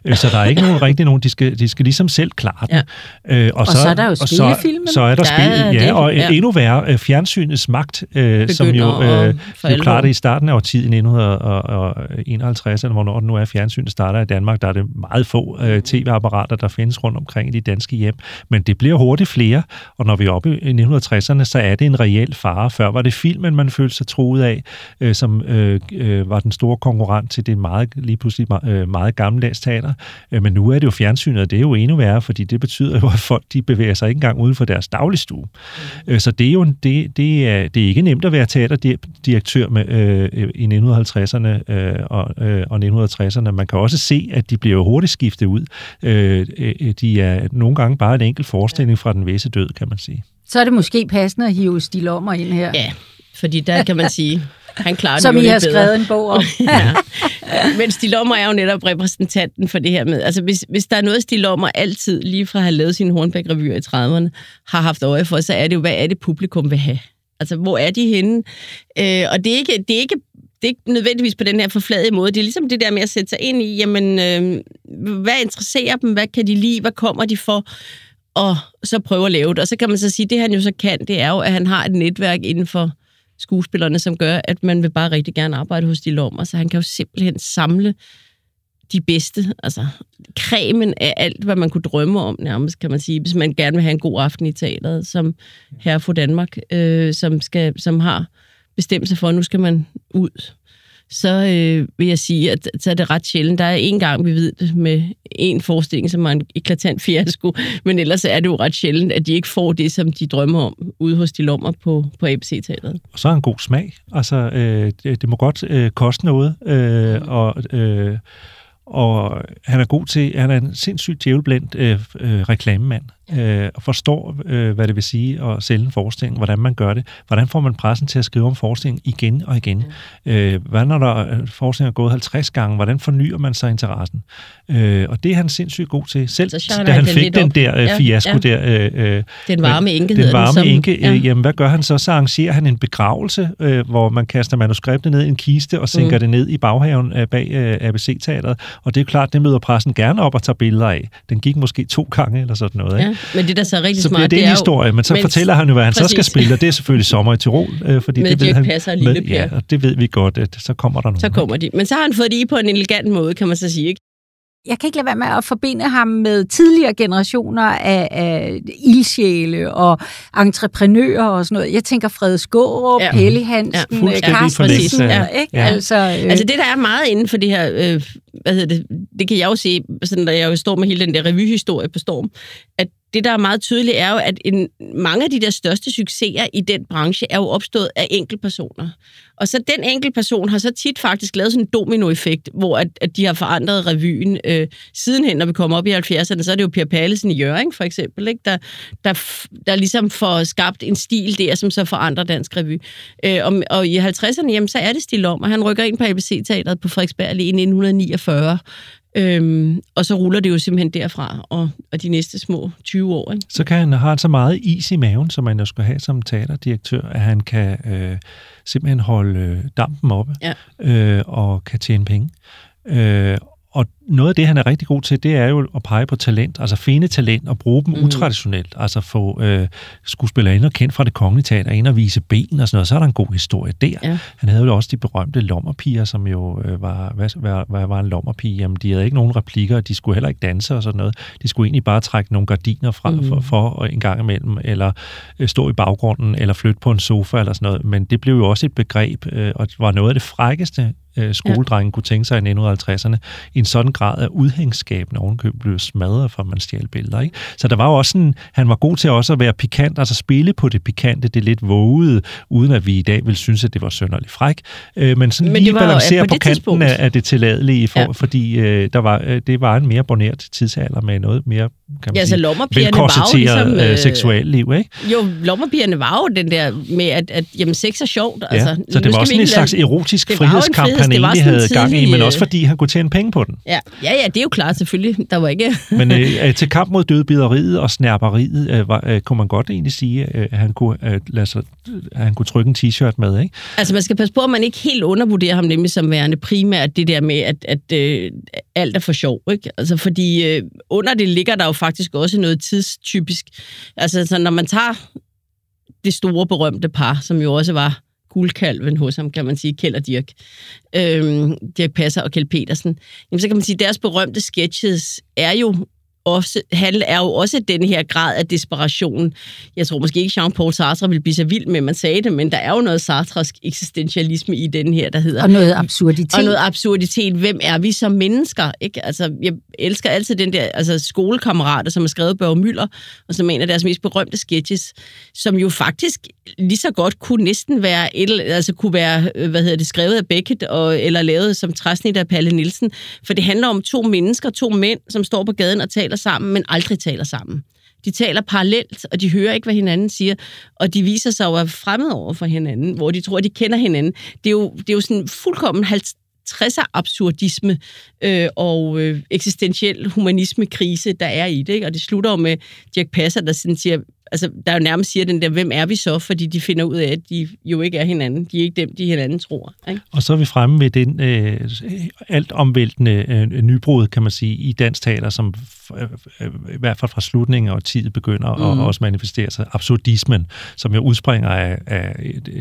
Uh, så der er ikke nogen rigtig nogen, de skal, de skal ligesom selv klare den. Ja. Uh, og, og så, så er der jo spillefilmen. Så, så er der, der spil, ja, og ja. endnu værre, fjernsynets magt, øh, som jo, øh, jo klarer det i starten af årtiet, 1951, eller hvornår det nu er, fjernsynet starter i Danmark, der er det meget få øh, tv-apparater, der findes rundt omkring i de danske hjem, men det bliver hurtigt flere, og når vi er oppe i 1960'erne, så er det en reel fare. Før var det filmen, man følte sig troet af, øh, som øh, øh, var den store konkurrent til det meget, lige pludselig øh, meget gammeldags teater, øh, men nu er det jo fjernsynet, og det er jo endnu værre, fordi det betyder jo, at folk de bevæger sig ikke engang uden for deres dagligstue. Mm. Øh, så det er jo det, det er det er ikke nemt at være teaterdirektør med, øh, i 1950'erne øh, og, øh, og 1960'erne. Man kan også se, at de bliver hurtigt skiftet ud. Øh, øh, de er nogle gange bare en enkelt forestilling fra den væse død, kan man sige. Så er det måske passende at hive stilommer ind her. Ja, fordi der kan man sige, han klarer (laughs) Som det jo I har bedre. skrevet en bog om. (laughs) ja. Men Stilommer er jo netop repræsentanten for det her med, altså hvis, hvis der er noget, Stilommer altid, lige fra at have lavet sine Hornbæk-revyer i 30'erne, har haft øje for, så er det jo, hvad er det publikum vil have? Altså, hvor er de henne? Øh, og det er, ikke, det, er ikke, det er ikke nødvendigvis på den her forfladede måde. Det er ligesom det der med at sætte sig ind i, jamen, øh, hvad interesserer dem? Hvad kan de lide? Hvad kommer de for? Og så prøve at lave det. Og så kan man så sige, det han jo så kan, det er jo, at han har et netværk inden for skuespillerne, som gør, at man vil bare rigtig gerne arbejde hos de lommer. Så han kan jo simpelthen samle de bedste, altså kremen af alt, hvad man kunne drømme om nærmest, kan man sige, hvis man gerne vil have en god aften i teateret, som herre for Danmark, øh, som, skal, som har bestemt sig for, at nu skal man ud. Så øh, vil jeg sige, at så er det ret sjældent. Der er en gang, vi ved det, med en forestilling, som er en eklatant fiasko, men ellers er det jo ret sjældent, at de ikke får det, som de drømmer om ude hos de lommer på, på ABC-teateret. Og så er en god smag. Altså, øh, det, det må godt øh, koste noget, øh, og... Øh, og han er god til, han er en sindssygt djævelblændt øh, øh, reklamemand, øh, og forstår, øh, hvad det vil sige at sælge en forestilling, hvordan man gør det, hvordan får man pressen til at skrive om forestillingen igen og igen, øh, hvad når der forestillingen er gået 50 gange, hvordan fornyer man sig interessen, øh, og det er han sindssygt god til, selv da han den fik den der øh, Ja, fiasko ja. der, øh, øh, Den varme enke den varme som, enke, ja. øh, jamen hvad gør han så? Så arrangerer han en begravelse, øh, hvor man kaster manuskriptet ned i en kiste og sænker mm. det ned i baghaven øh, bag øh, ABC-teateret. Og det er klart, det møder pressen gerne op og tager billeder af. Den gik måske to gange eller sådan noget. Ikke? Ja, men det, der så er rigtig Så bliver smart, det en er jo, historie, men så mens- fortæller han jo, hvad han så skal Præcis. spille, og det er selvfølgelig sommer i Tirol, øh, fordi Med det ved han. Passer og Lille med, ja, og det ved vi godt, at så kommer der nogen. Så kommer de. Men så har han fået det i på en elegant måde, kan man så sige. Ikke? Jeg kan ikke lade være med at forbinde ham med tidligere generationer af, af ildsjæle og entreprenører og sådan noget. Jeg tænker Fred Skårup, Ja. ja. Helly Hansen, Ja, ja, Carstensen, af- ikke? ja. Altså, øh, Altså det, der er meget inden for det her, øh, hvad hedder det, det kan jeg jo se, sådan, når jeg jo står med hele den der revyhistorie på Storm, at det, der er meget tydeligt, er jo, at en, mange af de der største succeser i den branche er jo opstået af enkeltpersoner. Og så den enkeltperson har så tit faktisk lavet sådan en dominoeffekt, hvor at, at de har forandret revyen. Øh, sidenhen, når vi kommer op i 70'erne, så er det jo Per Pallesen i Jøring, for eksempel, ikke? Der, der, der ligesom får skabt en stil der, som så forandrer dansk revy. Øh, og, og i 50'erne, jamen, så er det stil om, og han rykker ind på ABC-teateret på Frederiksberg lige i 1949. Øhm, og så ruller det jo simpelthen derfra, og, og de næste små 20 år. Ikke? så kan han har han så meget is i maven, som man jo skal have som teaterdirektør, at han kan øh, simpelthen holde øh, dampen oppe Ja. øh, og kan tjene penge. Øh, og noget af det, han er rigtig god til, det er jo at pege på talent, altså finde talent og bruge dem mm. utraditionelt. Altså få øh, skuespillere ind og kendt fra det kongelige teater, ind og vise ben og sådan noget. Så er der en god historie der. Ja. Han havde jo også de berømte lommerpiger, som jo øh, var, hvad, hvad, hvad var en lommerpige? Jamen, de havde ikke nogen replikker, og de skulle heller ikke danse og sådan noget. De skulle egentlig bare trække nogle gardiner fra mm. for, for en gang imellem, eller øh, stå i baggrunden, eller flytte på en sofa eller sådan noget. Men det blev jo også et begreb, øh, og var noget af det frækkeste, øh, skoledrengen kunne tænke sig i 1950'erne. I en sådan grad af udhængsskabende ovenkøb blev smadret, for at man stjal billeder. Ikke? Så der var jo også sådan, han var god til også at være pikant, altså spille på det pikante, det lidt vågede, uden at vi i dag vil synes, at det var sønderligt fræk. Øh, men sådan Men lige var at balancere på på, kanten tidspunkt- af, af det tilladelige, for, Ja. ja. fordi øh, der var, øh, det var en mere bonert tidsalder med noget mere, kan man Ja, så sige, lommerpigerne var jo ligesom... øh, seksualliv, ikke? Jo, lommerpigerne var jo den der med, at, at jamen, sex er sjovt. Ja, Altså, så det var også en slags erotisk frihedskamp, friheds- han egentlig havde gang i, men øh, også fordi han kunne tjene penge på den. Ja, ja, ja, det er jo klart selvfølgelig. Der var ikke... (laughs) Men øh, til kamp mod dødbideriet og snærperiet, øh, var, øh, kunne man godt egentlig sige, øh, at han kunne, øh, lade sig, at han kunne trykke en t-shirt med, ikke? Altså, man skal passe på, at man ikke helt undervurderer ham nemlig som værende primært det der med, at, at øh, alt er for sjov, ikke? Altså, fordi øh, under det ligger der jo faktisk også noget tidstypisk. Altså, så når man tager det store berømte par, som jo også var guldkalven hos ham, kan man sige, Kjeld og Dirk, øhm, Dirk Passer og Kjeld Petersen, jamen, så kan man sige, at deres berømte sketches er jo også, han er jo også den her grad af desperation. Jeg tror måske ikke, Jean-Paul Sartre ville blive så vild med, at man sagde det, men der er jo noget sartresk eksistentialisme i den her, der hedder og noget absurditet. og noget absurditet. Hvem er vi som mennesker? Ikke? Altså, jeg elsker altid den der altså, skolekammerater, som har skrevet Børge Møller, og som er en af deres mest berømte sketches, som jo faktisk lige så godt kunne næsten være, et, altså kunne være øh, hvad hedder det, skrevet af Beckett, og, eller lavet som træsnit af Palle Nielsen. For det handler om to mennesker, to mænd, som står på gaden og taler sammen, men aldrig taler sammen. De taler parallelt, og de hører ikke, hvad hinanden siger, og de viser sig at være fremmede over for hinanden, hvor de tror, at de kender hinanden. Det er jo, det er jo sådan fuldkommen 60'er absurdisme øh, og øh, eksistentiel humanisme-krise, der er i det. Ikke? Og det slutter jo med Jack Passer, der sådan siger, altså, der jo nærmest siger den der, hvem er vi så? Fordi de finder ud af, at de jo ikke er hinanden. De er ikke dem, de hinanden tror. Ikke? Og så er vi fremme ved den øh, alt omvæltende øh, nybrud, kan man sige, i dansk teater, som øh, i hvert fald fra slutningen af tid begynder mm. at også manifestere sig. Absurdismen, som jo udspringer af, af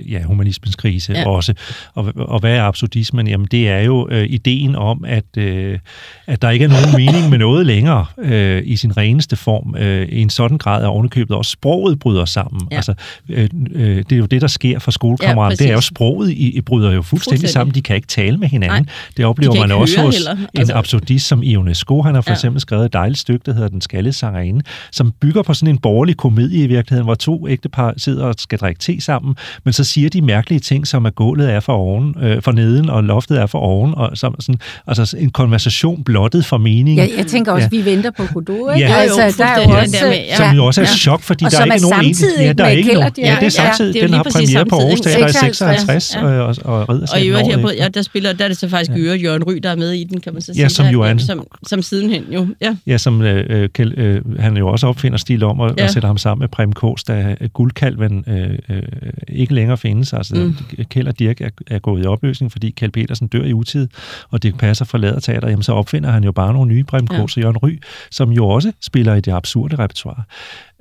ja, humanismens krise ja. også. Og, og hvad er absurdismen? Jamen, det er jo øh, ideen om, at, øh, at der ikke er nogen mening med noget længere øh, i sin reneste form. Øh, I en sådan grad er ovenikøbet også sproget bryder sammen. Ja. Altså, øh, øh, det er jo det, der sker for skolekammerater. Ja, det er jo sproget, I, I bryder jo fuldstændig, fuldstændig sammen. De kan ikke tale med hinanden. Nej. Det oplever man også hos heller. en altså... absurdist som Ionesco. Han har for ja. eksempel skrevet et dejligt stykke, der hedder Den skaldede sangerinde, som bygger på sådan en borgerlig komedie i virkeligheden, hvor to ægtepar sidder og skal drikke te sammen, men så siger de mærkelige ting, som at gulvet er for oven, øh, for neden, og loftet er for oven, og som, sådan, altså en konversation blottet for mening. Ja, jeg tænker også, ja. vi venter på Godot, ikke? Ja, altså, der er jo også, der med, ja. som jo også er ja. chok, fordi og der er ikke nogen egentlig... Ja, der er ikke ja, det er samtidig. Ja, det er den har premiere på Aarhus Teater i 56, ja. og, og Ridder Og i øvrigt her på, ja, der spiller, der er det så faktisk ja. Jørgen Ry, der er med i den, kan man så sige. Ja, som Johan. Som, som sidenhen jo, ja. Ja, som øh, Kjell, øh, han jo også opfinder stil om, og, ja. og sætter ham sammen med Prem Kås, da guldkalven øh, øh, ikke længere findes. Altså, mm. Kjell og Dirk er, er gået i opløsning, fordi Kjell Petersen dør i utid, og Dirk Passer forlader teater, jamen så opfinder han jo bare nogle nye Prem Kås ja. og Jørgen Ry, som jo også spiller i det absurde repertoire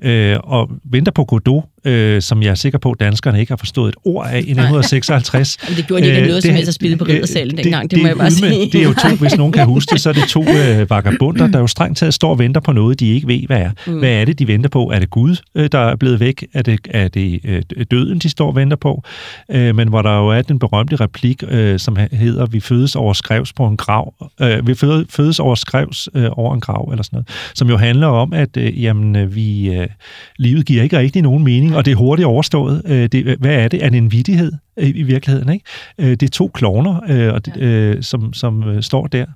øh, og venter på Godot, øh, som jeg er sikker på, at danskerne ikke har forstået et ord af i 1956. (laughs) Men det gjorde de ikke øh, noget som helst at spille på riddersalen dengang, det, det, må jeg bare sige. Det er jo to, hvis nogen kan huske det, så er det to øh, vagabunder, der jo strengt taget står og venter på noget, de ikke ved, hvad er. Mm. Hvad er det, de venter på? Er det Gud, øh, der er blevet væk? Er det, er det øh, døden, de står og venter på? Øh, men hvor der jo er den berømte replik, øh, som hedder, vi fødes over skrevs på en grav. Øh, vi fødes over skrevs øh, over en grav, eller sådan noget. Som jo handler om, at øh, jamen, øh, vi... Øh, livet giver ikke rigtig nogen mening, og det er hurtigt overstået. Øh, det, hvad er det? Er det en vidighed øh, i virkeligheden? Ikke? Øh, det er to klovner, øh, og, øh, som, som øh, står der,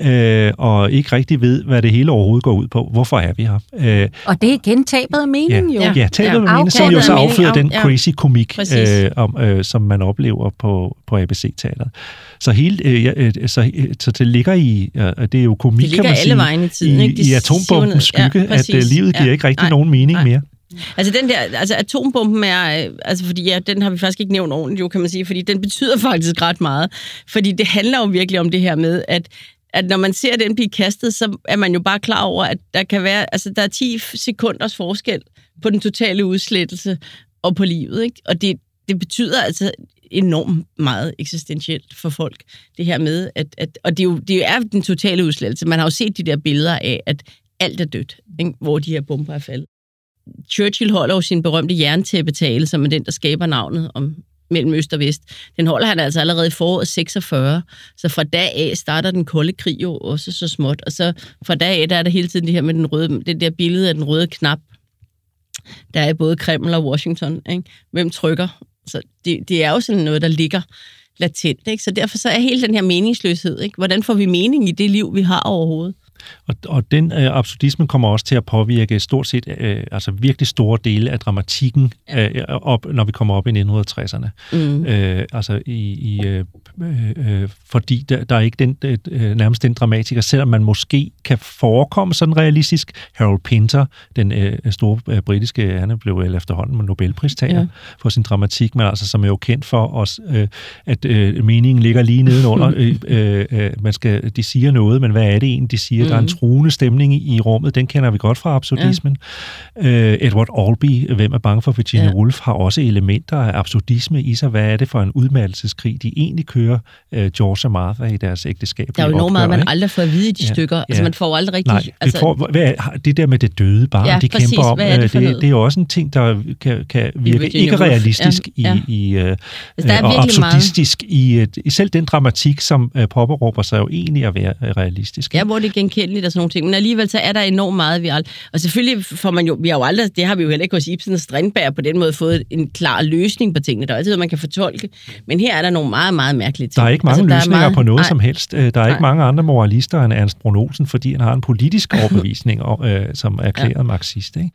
øh, og ikke rigtig ved, hvad det hele overhovedet går ud på. Hvorfor er vi her? Øh, og det er igen tabet af mening, ja, jo. Ja, tabet ja. af mening, som jo så afføder den crazy komik, øh, om, øh, som man oplever på, på ABC-teateret. Så, hele, øh, øh, så, øh, så det ligger i, øh, det er jo komik, det kan man sige, alle vejen i tiden, ikke? De i atombombens skygge, ja, at øh, livet giver ja. ikke rigtig Nej. nogen mening Nej. mere. Mm. Altså den der, altså atombomben er, øh, altså fordi ja, den har vi faktisk ikke nævnt ordentligt, jo, kan man sige, fordi den betyder (laughs) faktisk ret meget. Fordi det handler jo virkelig om det her med, at at når man ser den blive kastet, så er man jo bare klar over, at der kan være, altså der er 10 sekunders forskel på den totale udslettelse og på livet, ikke? Og det, det betyder altså enormt meget eksistentielt for folk, det her med, at, at og det er jo det er den totale udslettelse. Man har jo set de der billeder af, at alt er dødt, ikke? hvor de her bomber er faldet. Churchill holder jo sin berømte jerntæppetale, som er den, der skaber navnet om mellem øst og vest. Den holder han altså allerede i foråret 46. Så fra dag af starter den kolde krig jo også så småt. Og så fra dag af, der er der hele tiden det her med den røde, det der billede af den røde knap. Der er både Kreml og Washington. Ikke? Hvem trykker? Så det, det er jo sådan noget, der ligger latent. Ikke? Så derfor så er hele den her meningsløshed. Ikke? Hvordan får vi mening i det liv, vi har overhovedet? Og, og den øh, absurdisme kommer også til at påvirke stort set, øh, altså virkelig store dele af dramatikken, øh, op, når vi kommer op i 1960'erne. Mm. Øh, altså i, i øh, øh, fordi der, der er ikke den, øh, nærmest den dramatiker, selvom man måske kan forekomme sådan realistisk. Harold Pinter, den øh, store øh, britiske, han blev vel efterhånden med Nobelpristager ja. for sin dramatik, men altså som er jo kendt for os, øh, at øh, meningen ligger lige nedenunder. (laughs) øh, øh, man skal, de siger noget, men hvad er det egentlig, de siger? Der er en mm. truende stemning i rummet, den kender vi godt fra absurdismen. Ja. Øh, Edward Albee, Hvem er bange for Virginia ja. Woolf, har også elementer af absurdisme i sig. Hvad er det for en udmattelseskrig, de egentlig kører, øh, George og Martha, i deres ægteskab? Der er jo enormt meget, man aldrig får at vide i de ja. stykker. Ja. Altså, man får aldrig rigtig... Nej, altså... får, hvad er, det der med det døde barn, ja, de præcis. kæmper om, det, øh, det, det er jo også en ting, der kan, kan virke ikke realistisk ja. i, i altså, og absurdistisk i, i selv den dramatik, som uh, påberåber sig jo egentlig at være realistisk. Ja, hvor det er genkendeligt og sådan nogle ting. Men alligevel så er der enormt meget, vi aldrig... Og selvfølgelig får man jo... Vi har jo aldrig... Det har vi jo heller ikke hos Ibsen og Strindberg på den måde fået en klar løsning på tingene. Der er altid man kan fortolke. Men her er der nogle meget, meget mærkelige ting. Der er ikke mange altså, løsninger meget... på noget nej. som helst. Øh, der er nej. ikke mange andre moralister end Ernst Brun Olsen, fordi han har en politisk overbevisning, (laughs) øh, som er erklæret ja. marxist. Ikke?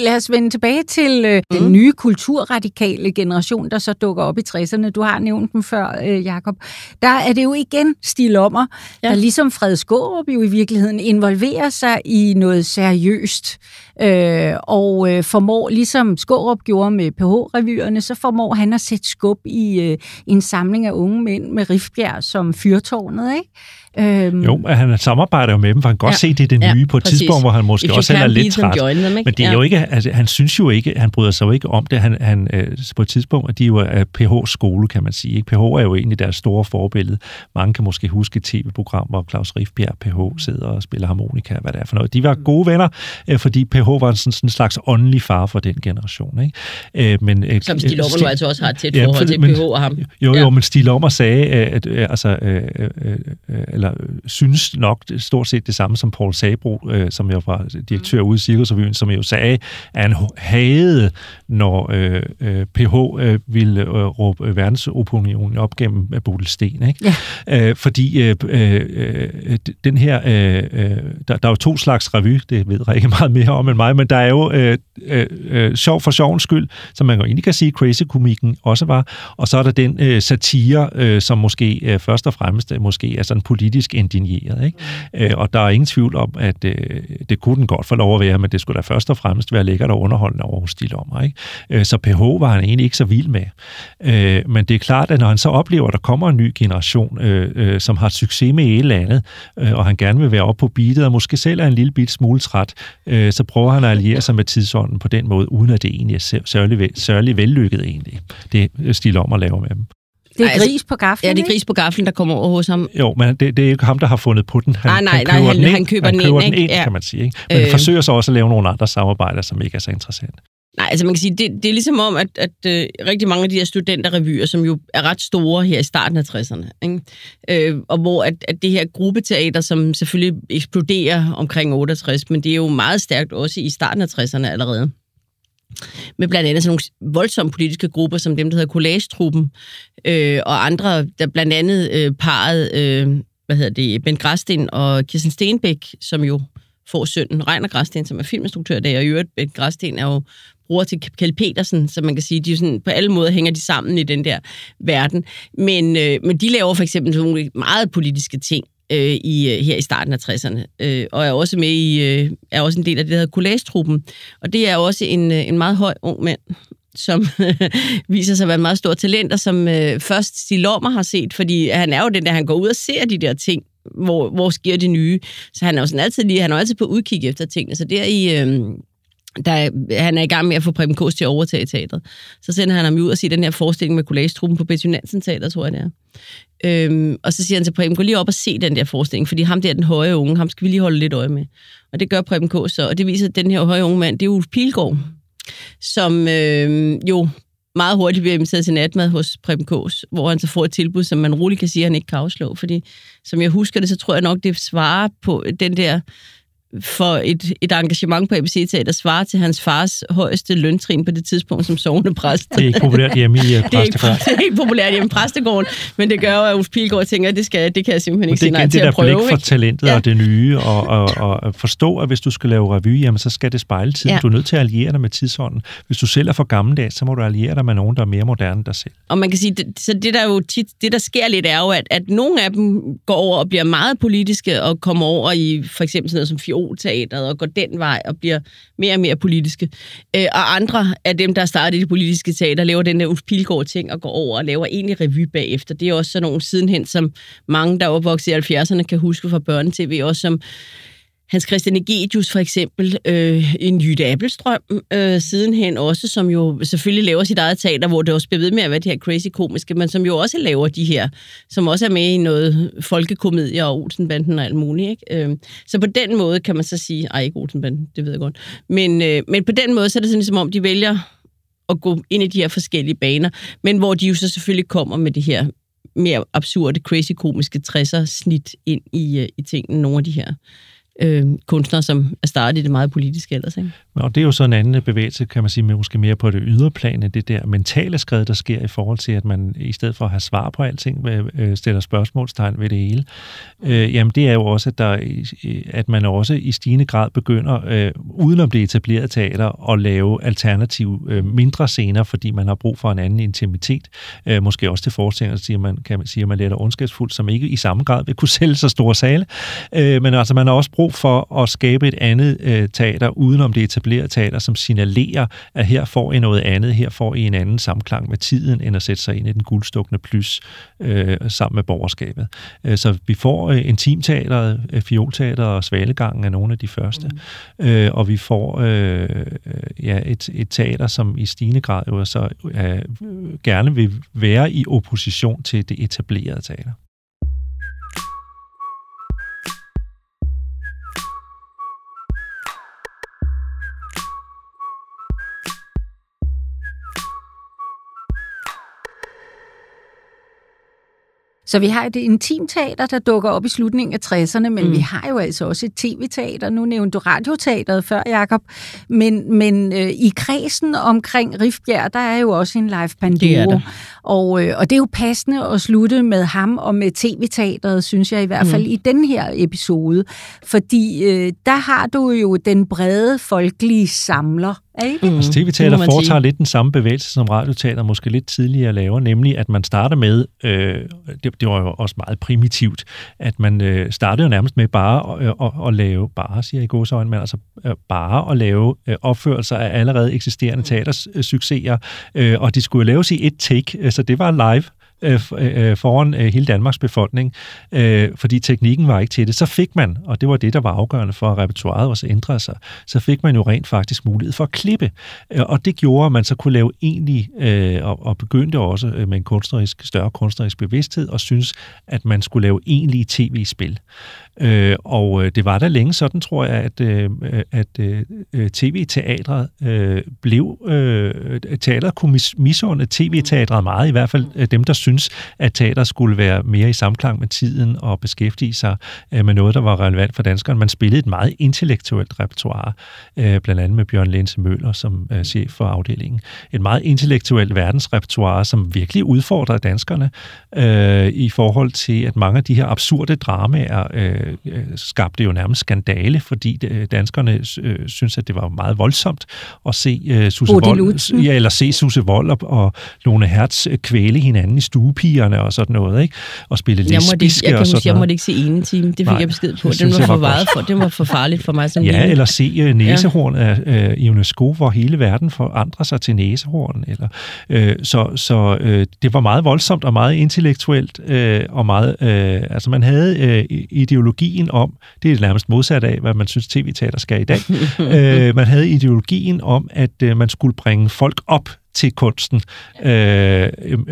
Lad os vende tilbage til øh, mm. den nye kulturradikale generation, der så dukker op i 60'erne. Du har nævnt dem før, øh, Jakob. Der er det jo igen Stil Ommer, ja. der ligesom Fred Skårup jo i virkeligheden involverer sig i noget seriøst. Øh, og øh, formår, ligesom Skårup gjorde med PH-revyerne, så formår han at sætte skub i øh, en samling af unge mænd med Rifbjerg som fyrtårnet, ikke? Øhm, jo, han samarbejder jo med dem, for han kan godt ja, se, det er det nye ja, på et præcis. tidspunkt, hvor han måske også er lidt træt. Them, Men det er ja. jo ikke, altså, han synes jo ikke, han bryder sig jo ikke om det. Han, han, øh, på et tidspunkt, at de jo er PH-skole, kan man sige. Ikke? PH er jo egentlig deres store forbillede. Mange kan måske huske et tv-program, hvor Claus Rifbjerg, PH, sidder og spiller harmonika, hvad det er for noget. De var gode venner, øh, fordi PH var sådan, sådan en slags åndelig far for den generation. Ikke? Øh, men, øh, Som Stig Lommer altså også har tæt ja, forhold til men, PH og ham. Jo, jo, ja. men Stig Lommer sagde, at, altså, øh, øh, øh, eller synes nok stort set det samme som Paul Sabro, øh, som jo var direktør ude i Cirkusrevyen, som jo sagde, at han havde, når øh, øh, PH øh, ville øh, råbe verdensopinionen op gennem øh, Bodil Sten. Ikke? Ja. Øh, fordi øh, øh, den her, øh, øh, der, der er jo to slags revy, det ved jeg ikke meget mere om end mig, men der er jo øh, øh, øh, sjov for sjovens skyld, som man jo egentlig kan sige, crazy-komikken også var, og så er der den øh, satire, øh, som måske øh, først og fremmest øh, måske er sådan politisk indigneret. Ikke? Mm. Øh, og der er ingen tvivl om, at øh, det kunne den godt få lov at være, men det skulle da først og fremmest være lækkert og underholdende over hos de lommer. Ikke? Øh, så PH var han egentlig ikke så vild med. Øh, men det er klart, at når han så oplever, at der kommer en ny generation, øh, øh, som har succes med et eller andet, øh, og han gerne vil være op på beatet, og måske selv er en lille bit smule træt, øh, så prøver han at alliere sig med tidsånden på den måde, uden at det egentlig er særlig, særlig vellykket egentlig, det Stil om at lave med dem. Det er gris på gaflen, Ja, det er gris på gaflen, der kommer over hos ham. Jo, men det, det er ikke ham, der har fundet på den. Han, nej, nej, han køber, nej, han, den, ind, han køber han den køber ind, den ind ja. kan man sige. Ikke? Men øh. forsøger så også at lave nogle andre samarbejder, som ikke er så interessante. Nej, altså man kan sige, det, det er ligesom om, at, at øh, rigtig mange af de her studenterrevyer, som jo er ret store her i starten af 60'erne, ikke? Øh, og hvor at, at det her gruppeteater, som selvfølgelig eksploderer omkring 68, men det er jo meget stærkt også i starten af 60'erne allerede med blandt andet sådan nogle voldsomme politiske grupper, som dem, der hedder Collage-truppen, øh, og andre, der blandt andet øh, parret, øh, hvad hedder det, Ben Græsten og Kirsten Stenbæk, som jo får sønnen Reiner Græsten, som er filminstruktør der, og i øvrigt Ben Græsten er jo bror til Kjell Petersen, så man kan sige, de er sådan, på alle måder hænger de sammen i den der verden. Men, øh, men de laver for eksempel nogle meget politiske ting, øh, i, øh, her i starten af 60'erne, øh, og er også med i, øh, er også en del af det, der hedder Collage-truppen. Og det er også en, øh, en meget høj ung mand, som (laughs) viser sig at være en meget stor talent, og som øh, først Stig Lommer har set, fordi han er jo den der, han går ud og ser de der ting, hvor, hvor sker det nye. Så han er jo sådan altid lige, han er altid på udkig efter tingene. Så der i, øh, der, han er i gang med at få Preben Kås til at overtage teatret. Så sender han ham ud og siger den her forestilling med collagegruppen på Betty Nansen Teater, tror jeg det er. Øhm, og så siger han til Preben, gå lige op og se den der forestilling, fordi ham der, den høje unge, ham skal vi lige holde lidt øje med. Og det gør Preben Kås så, og det viser, at den her høje unge mand, det er Ulf Pilgaard, som øh, jo meget hurtigt bliver inviteret til natmad hos Preben Kås, hvor han så får et tilbud, som man roligt kan sige, at han ikke kan afslå. Fordi som jeg husker det, så tror jeg nok, det svarer på den der for et, et engagement på ABC Teater svarer til hans fars højeste løntrin på det tidspunkt som sovende præst. Det er ikke populært hjemme i præstegården. (laughs) Det er ikke, (laughs) det er ikke populært hjemme i præstegården, men det gør jo, at Ulf Pilgaard tænker, at det, skal, det kan jeg simpelthen ikke sige nej til at prøve. Det er det der blik for talentet ja. og det nye, og, og, og forstå, at hvis du skal lave revy, jamen, så skal det spejle tiden. Ja. Du er nødt til at alliere dig med tidsånden. Hvis du selv er for gammeldags, så må du alliere dig med nogen, der er mere moderne end dig selv. Og man kan sige, det, så det der jo tit, det der sker lidt, er jo, at, at nogle af dem går over og bliver meget politiske, og kommer over i for eksempel sådan noget som Fiolteateret, og går den vej og bliver mere og mere politiske. Øh, og andre af dem, der startede det politiske teater, laver den der Ulf Pilgaard-ting og går over og laver egentlig revy bagefter. Det er også sådan nogle sidenhen, som mange, der er opvokset i 70'erne, kan huske fra børnetv, også som Hans Christian Egedius for eksempel, øh, en Jytte Appelstrøm øh, sidenhen også, som jo selvfølgelig laver sit eget teater, hvor det også bliver ved med at være de her crazy komiske, men som jo også laver de her, som også er med i noget folkekomedier og Olsenbanden og alt muligt. Ikke? Øh, så på den måde kan man så sige, ej ikke Olsenbanden, det ved jeg godt, men, øh, men på den måde så er det sådan, som om de vælger at gå ind i de her forskellige baner, men hvor de jo så selvfølgelig kommer med det her mere absurde, crazy komiske 60'er snit ind i, øh, i tingene, nogle af de her øh, kunstnere, som er startet i det meget politiske ellers. Ikke? Og det er jo så en anden bevægelse, kan man sige, med måske mere på det ydre plan, det der mentale skred, der sker i forhold til, at man i stedet for at have svar på alting, øh, stiller spørgsmålstegn ved det hele. Øh, jamen det er jo også, at, der, at man også i stigende grad begynder, øh, uden at blive etableret teater, at lave alternative øh, mindre scener, fordi man har brug for en anden intimitet. Øh, måske også til forestillinger, siger man, kan man sige, at man lidt ondskabsfuldt, som ikke i samme grad vil kunne (laughs) sælge så store sale. Øh, men altså man har også brug for at skabe et andet øh, teater, udenom det etablerede teater, som signalerer, at her får I noget andet, her får I en anden samklang med tiden, end at sætte sig ind i den guldstukne plus øh, sammen med borgerskabet. Øh, så vi får øh, intimteateret, øh, fiolteateret og svalegangen er nogle af de første, mm. øh, og vi får øh, ja, et, et teater, som i stigende grad jo så øh, gerne vil være i opposition til det etablerede teater. Så vi har et intimteater, der dukker op i slutningen af 60'erne, men mm. vi har jo altså også et tv-teater. Nu nævnte du radioteateret før, Jacob. Men, men øh, i kredsen omkring Rifbjerg, der er jo også en live panduro. Og, øh, og det er jo passende at slutte med ham og med tv-teateret, synes jeg i hvert fald, mm. i den her episode. Fordi øh, der har du jo den brede folkelige samler, ikke? Mm. Altså tv-teater foretager lidt den samme bevægelse, som radioteater måske lidt tidligere laver, nemlig at man starter med, øh, det, det var jo også meget primitivt, at man øh, startede jo nærmest med bare at, at, at lave, bare siger jeg i godsøjne, men altså øh, bare at lave øh, opførelser af allerede eksisterende teatersucceser, øh, og de skulle jo laves i et take, øh, så det var live øh, øh, foran øh, hele Danmarks befolkning, øh, fordi teknikken var ikke til det. Så fik man, og det var det, der var afgørende for, at repertoireet også ændrede sig, så fik man jo rent faktisk mulighed for at klippe. Øh, og det gjorde, at man så kunne lave egentlig, øh, og, og begyndte også øh, med en kunstnerisk, større kunstnerisk bevidsthed, og synes, at man skulle lave egentlige tv-spil. Øh, og øh, det var da længe sådan, tror jeg, at, øh, at øh, øh tv-teatret øh, blev... Øh, teatret kunne misunde tv-teatret meget, i hvert fald øh, dem, der synes, at teater skulle være mere i samklang med tiden og beskæftige sig øh, med noget, der var relevant for danskerne. Man spillede et meget intellektuelt repertoire, øh, blandt andet med Bjørn Lense Møller som øh, chef for afdelingen. Et meget intellektuelt verdensrepertoire, som virkelig udfordrede danskerne øh, i forhold til, at mange af de her absurde dramaer øh, øh, skabte jo nærmest skandale, fordi øh, danskerne øh, synes, at det var meget voldsomt at se øh, Susse Vold, ja, eller se Susse Vold og, og Lone Hertz øh, kvæle hinanden i stuepigerne og sådan noget, ikke? Og spille lesbiske jeg, jeg, og sådan Jeg måtte ikke se ene time, det fik Nej, jeg besked på. Den var, for meget for, det var for farligt for mig som Ja, lille. eller se uh, næsehorn af uh, UNESCO, hvor hele verden forandrer sig til næsehorn. Eller, uh, så så uh, det var meget voldsomt og meget intellektuelt, uh, og meget, uh, altså man havde uh, ideologien om, det er nærmest modsat af, hvad man synes tv-teater skal i dag, (laughs) øh, man havde ideologien om, at øh, man skulle bringe folk op til kunsten øh,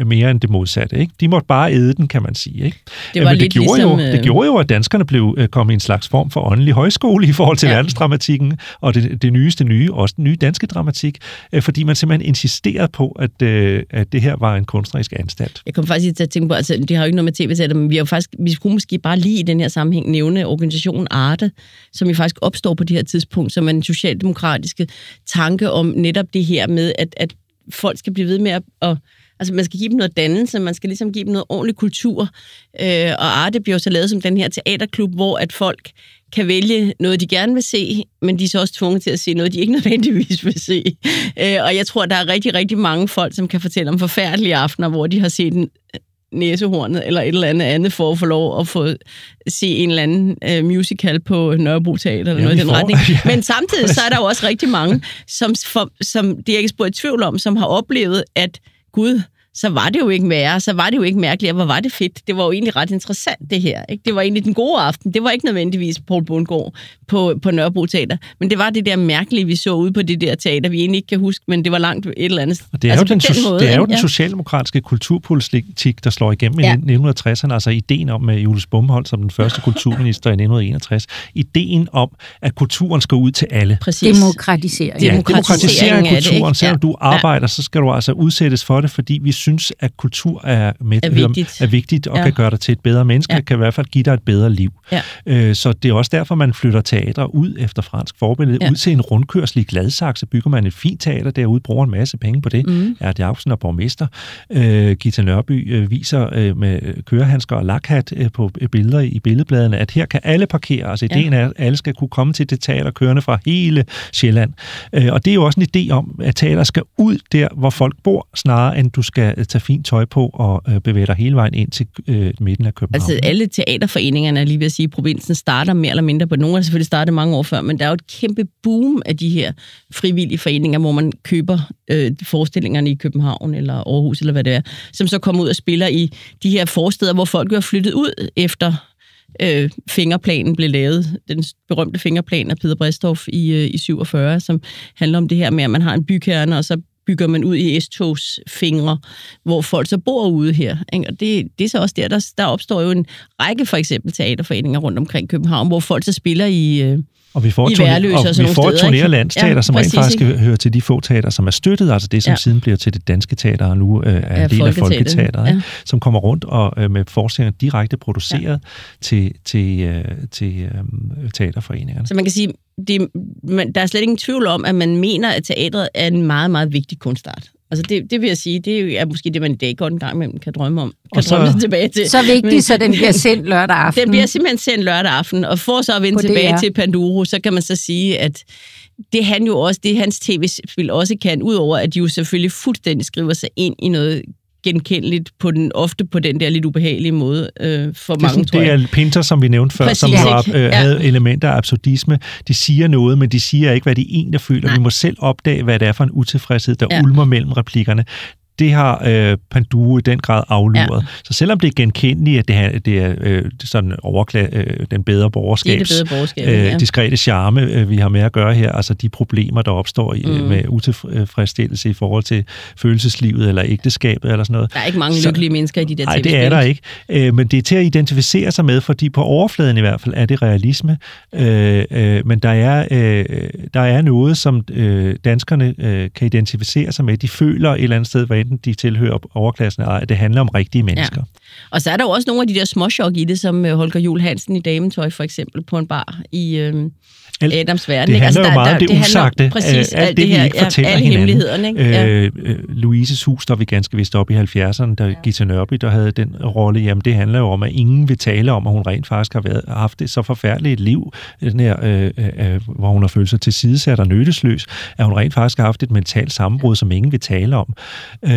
mere end det modsatte. Ikke? De måtte bare æde den, kan man sige. Ikke? Det, var Men det, gjorde ligesom, jo, det gjorde jo, at danskerne blev øh, kom i en slags form for åndelig højskole i forhold til ja. verdensdramatikken, og det, det nyeste nye, også den nye danske dramatik, øh, fordi man simpelthen insisterede på, at, øh, at det her var en kunstnerisk anstalt. Jeg kom faktisk til at tænke på, altså det har jo ikke noget med tv men vi, har faktisk, vi skulle måske bare lige i den her sammenhæng nævne organisationen Arte, som jo faktisk opstår på det her tidspunkt, som en socialdemokratiske tanke om netop det her med, at, at folk skal blive ved med at, at Altså, man skal give dem noget dannelse, man skal ligesom give dem noget ordentlig kultur. Øh, og Arte bliver så lavet som den her teaterklub, hvor at folk kan vælge noget, de gerne vil se, men de er så også tvunget til at se noget, de ikke (laughs) nødvendigvis vil se. Øh, og jeg tror, der er rigtig, rigtig mange folk, som kan fortælle om forfærdelige aftener, hvor de har set en næsehornet eller et eller andet andet for at få lov at få se en eller anden uh, musical på Nørrebro Teater eller ja, noget i den får, retning. (laughs) Ja. Men samtidig så er der jo også rigtig mange, som, for, som det er ikke spurgt i tvivl om, som har oplevet, at Gud, så var det jo ikke værre, så var det jo ikke mærkeligt, hvor var det fedt. Det var jo egentlig ret interessant, det her. Ikke? Det var egentlig den gode aften. Det var ikke nødvendigvis Paul Bundgaard på, på Nørrebro Teater, men det var det der mærkelige, vi så ude på det der teater, vi egentlig ikke kan huske, men det var langt et eller andet. Og det er altså jo den, den, måde, det er jo den ja. socialdemokratiske kulturpolitik, der slår igennem ja. i 1960'erne, altså ideen om med Julius Bumholdt som den første kulturminister i 1961, ideen om, at kulturen skal ud til alle. Præcis. Demokratisering. Ja, demokratisering af kulturen. Selvom ja. du arbejder, så skal du altså udsættes for det, fordi vi synes, at kultur er, med, Er vigtigt. er vigtigt og Ja. kan gøre dig til et bedre menneske, Ja. ja. kan i hvert fald give dig et bedre liv. Ja. Øh, så det er også derfor, man flytter teatre ud efter fransk forbillede, Ja. ja. ud til en rundkørsel i Gladsaxe, bygger man et fint teater derude, bruger en masse penge på det. Mm. Erd Jacobsen er borgmester. Øh, Gita Nørby øh, viser øh, med kørehandsker og lakhat øh, på øh, billeder i billedbladene, at her kan alle parkere. Altså Ja. ideen er, at alle skal kunne komme til det teater kørende fra hele Sjælland. Øh, og det er jo også en idé om, at teater skal ud der, hvor folk bor, snarere end du skal øh, tage fint tøj på og øh, bevæge dig hele vejen ind til øh, midten af København. Altså alle teaterforeningerne, er lige ved at sige, i provinsen starter mere eller mindre på. Nogle har selvfølgelig startet mange år før, men der er jo et kæmpe boom af de her frivillige foreninger, hvor man køber øh, forestillingerne i København eller Aarhus eller hvad det er, som så kommer ud og spiller i de her forsteder, hvor folk jo er flyttet ud efter øh, fingerplanen blev lavet. Den berømte fingerplan af Peter Bristoff i, øh, i 47, som handler om det her med, at man har en bykerne, og så bygger man ud i S-togsfingre, hvor folk så bor ude her. Ikke? Og det, det er så også der, der, der opstår jo en række for eksempel teaterforeninger rundt omkring København, hvor folk så spiller i... Øh, og vi får, i Værløse og vi får steder, og landsteater, Ja, som rent præcis, faktisk ikke? hører til de få teater, som er støttet, altså det, som Ja. siden bliver til det danske teater, og nu øh, er Ja, en del af Folketeateret, ja. som kommer rundt og øh, med forestillinger direkte produceret til, til, øh, til øh, teaterforeningerne. Så man kan sige, det, man, der er slet ingen tvivl om, at man mener, at teatret er en meget, meget vigtig kunstart. Altså det, det vil jeg sige, det er måske det, man i dag godt en gang imellem kan drømme om. Kan Og så- drømme sig tilbage til. Så vigtigt, så den bliver sendt lørdag aften. Den bliver simpelthen sendt lørdag aften, og for så at vende tilbage DR. til Panduro, så kan man så sige, at det han jo også, det hans tv-spil også kan, udover at de jo selvfølgelig fuldstændig skriver sig ind i noget genkendeligt på den, ofte på den der lidt ubehagelige måde øh, for Det er, mange, sådan, tror det er Pinter, som vi nævnte før, Præcis, som var, øh, Ja. havde elementer af absurdisme. De siger noget, men de siger ikke, hvad de egentlig føler. Nej. Vi må selv opdage, hvad det er for en utilfredshed, der ja. ulmer mellem replikkerne. Det har øh, Panduro i den grad afluret. Ja. Så selvom det er genkendeligt, at det er, det er øh, sådan overkla- øh, den bedre Det er borgerskabs det bedre borgerskab, øh, ja. diskrete charme, øh, vi har med at gøre her, altså de problemer, der opstår i, mm. Med utilfredsstillelse i forhold til følelseslivet eller ægteskabet eller sådan noget. Der er ikke mange Så- lykkelige mennesker i de der Nej, det er der ikke. Øh, men det er til at identificere sig med, fordi på overfladen i hvert fald er det realisme. Øh, øh, men der er, øh, der er noget, som øh, danskerne øh, kan identificere sig med. De føler et eller andet sted, hvad enten de tilhører overklassen eller ej, at det handler om rigtige mennesker. Og så er der jo også nogle af de der småchok i det, som øh, Holger Jul Hansen i Dametøj for eksempel på en bar i øh, Alt- Adams Verden. det ikke? handler jo meget om det handler usagte, Præcis, øh, alt det, vi ikke fortæller alle hinanden. hemmelighederne. Ikke? Ja. Øh, øh, Louises hus, der vi ganske vist op i 70'erne, der ja. Gita Nørby, der havde den rolle, jamen det handler jo om, at ingen vil tale om, at hun rent faktisk har været, haft det så forfærdeligt et liv, den her, øh, øh, hvor hun har følt sig tilsidesat og nyttesløs, at hun rent faktisk har haft et mentalt sammenbrud, som ingen vil tale om. Øh,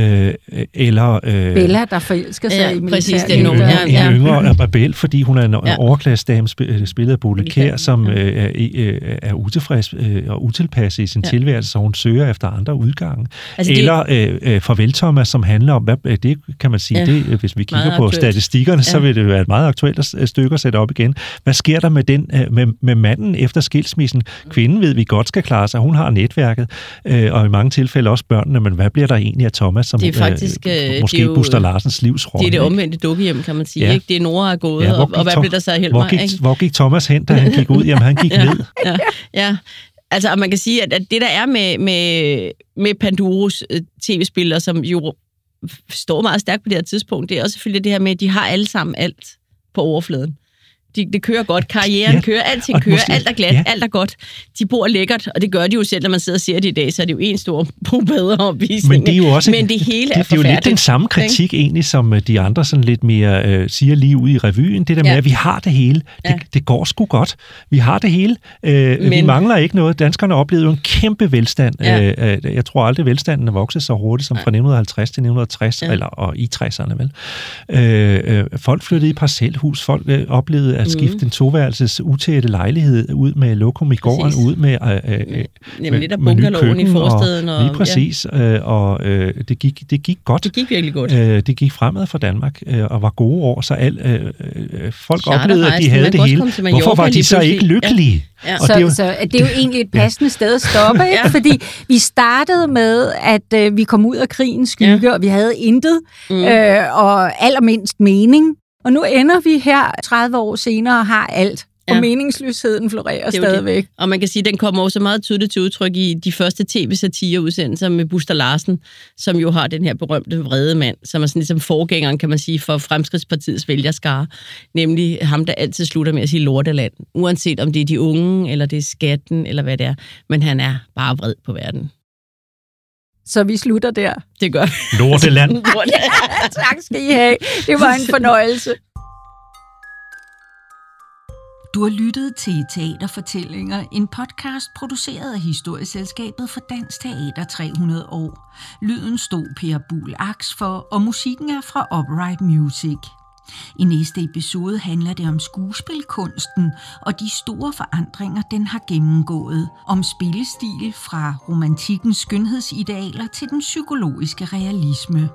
eller... Øh, Bella, der forelsker sig Ja, i præcis, det er en, ja, en ja. yngre rebel, fordi hun er en Ja. overklassedame, sp- spillet af Kjær, Kjær, som ja. øh, er, øh, er utilfreds øh, og utilpas i sin Ja. tilværelse, så hun søger efter andre udgange. Altså, det- Eller øh, øh, Farvel Thomas, som handler om, hvad, øh, det kan man sige, Ja. det, øh, hvis vi kigger Meget på aktuelt. statistikkerne, så Ja. vil det være et meget aktuelt øh, stykke at sætte op igen. Hvad sker der med, den, øh, med, med manden efter skilsmissen? Kvinden ved vi godt skal klare sig, hun har netværket, øh, og i mange tilfælde også børnene, men hvad bliver der egentlig af Thomas, som Det er faktisk, øh, det er måske jo- Buster Larsens livsrolle? Det er det omvendte dukkehjem, kan man sige. Ja. Ikke? Det er Nora er gået, Ja, og, og hvad Tom- blev der så af Hvor gik, ikke? hvor gik Thomas hen, da han gik ud? Jamen, han gik (laughs) Ja. ned. ja, ja. Altså, og man kan sige, at, at det der er med, med, med Panduros øh, tv-spillere, som jo står meget stærkt på det her tidspunkt, det er også selvfølgelig det her med, at de har alle sammen alt på overfladen. De, det kører godt, karrieren Ja. ja. kører, alting kører, måske- alt er glat, ja. ja. alt er godt. De bor lækkert, og det gør de jo selv, når man sidder og ser det i dag, så er det jo en stor bedre opvisning. Men det er jo også Men det hele det, er det er jo lidt den samme ikke? kritik egentlig, som øh, de andre sådan lidt mere øh, siger lige ud i revyen. Det der med, Ja. at vi har det hele. Det, Ja. det går sgu godt. Vi har det hele. Øh, Vi Men- mangler ikke noget. Danskerne oplevede jo en kæmpe velstand. Ja. Øh, øh, jeg tror aldrig, velstanden er vokset så hurtigt som Nej. fra 1950 til 1960, Ja. eller og i 60'erne vel. Øh, øh, folk flyttede i parcelhus. Folk øh, oplevede at skifte Mhm. en toværelses utætte lejlighed ud med lokum i gården, Præcis. ud med øh, øh, øh, Jamen, lidt af med nyt bungalowen i køkken forstaden. Og, Og, lige præcis, øh, og øh, det, gik, det gik godt. Ja, det gik virkelig godt. Øh, det gik fremad for Danmark, øh, og var gode år, så al, øh, øh, folk Charterrejsen, oplevede, at de havde det hele. Hvorfor var de så ikke lykkelige? Ja. Og så, det er jo- så det er jo egentlig et passende sted at stoppe, ikke? Ja. fordi vi startede med, at øh, vi kom ud af krigens skygge, ja. og vi havde intet, Mm. mm. øh, og allermindst mening. Og nu ender vi her 30 år senere og har alt. ja. og meningsløsheden florerer stadigvæk. Det. Og man kan sige, at den kommer også meget tydeligt til udtryk i de første tv-satireudsendelser med Buster Larsen, som jo har den her berømte vrede mand, som er sådan ligesom forgængeren, kan man sige, for Fremskridspartiets vælgerskare, nemlig ham, der altid slutter med at sige lorteland, uanset om det er de unge, eller det er skatten, eller hvad det er, men han er bare vred på verden. Så vi slutter der. Det gør vi. Lorteland. (laughs) ja, tak skal I have. Det var en fornøjelse. Du har lyttet til Teaterfortællinger, en podcast produceret af Historieselskabet for Dansk Teater 300 år. Lyden stod Per Bull Aks for, og musikken er fra Upright Music. I næste episode handler det om skuespilkunsten og de store forandringer, den har gennemgået. Om spillestil fra romantikkens skønhedsidealer til den psykologiske realisme.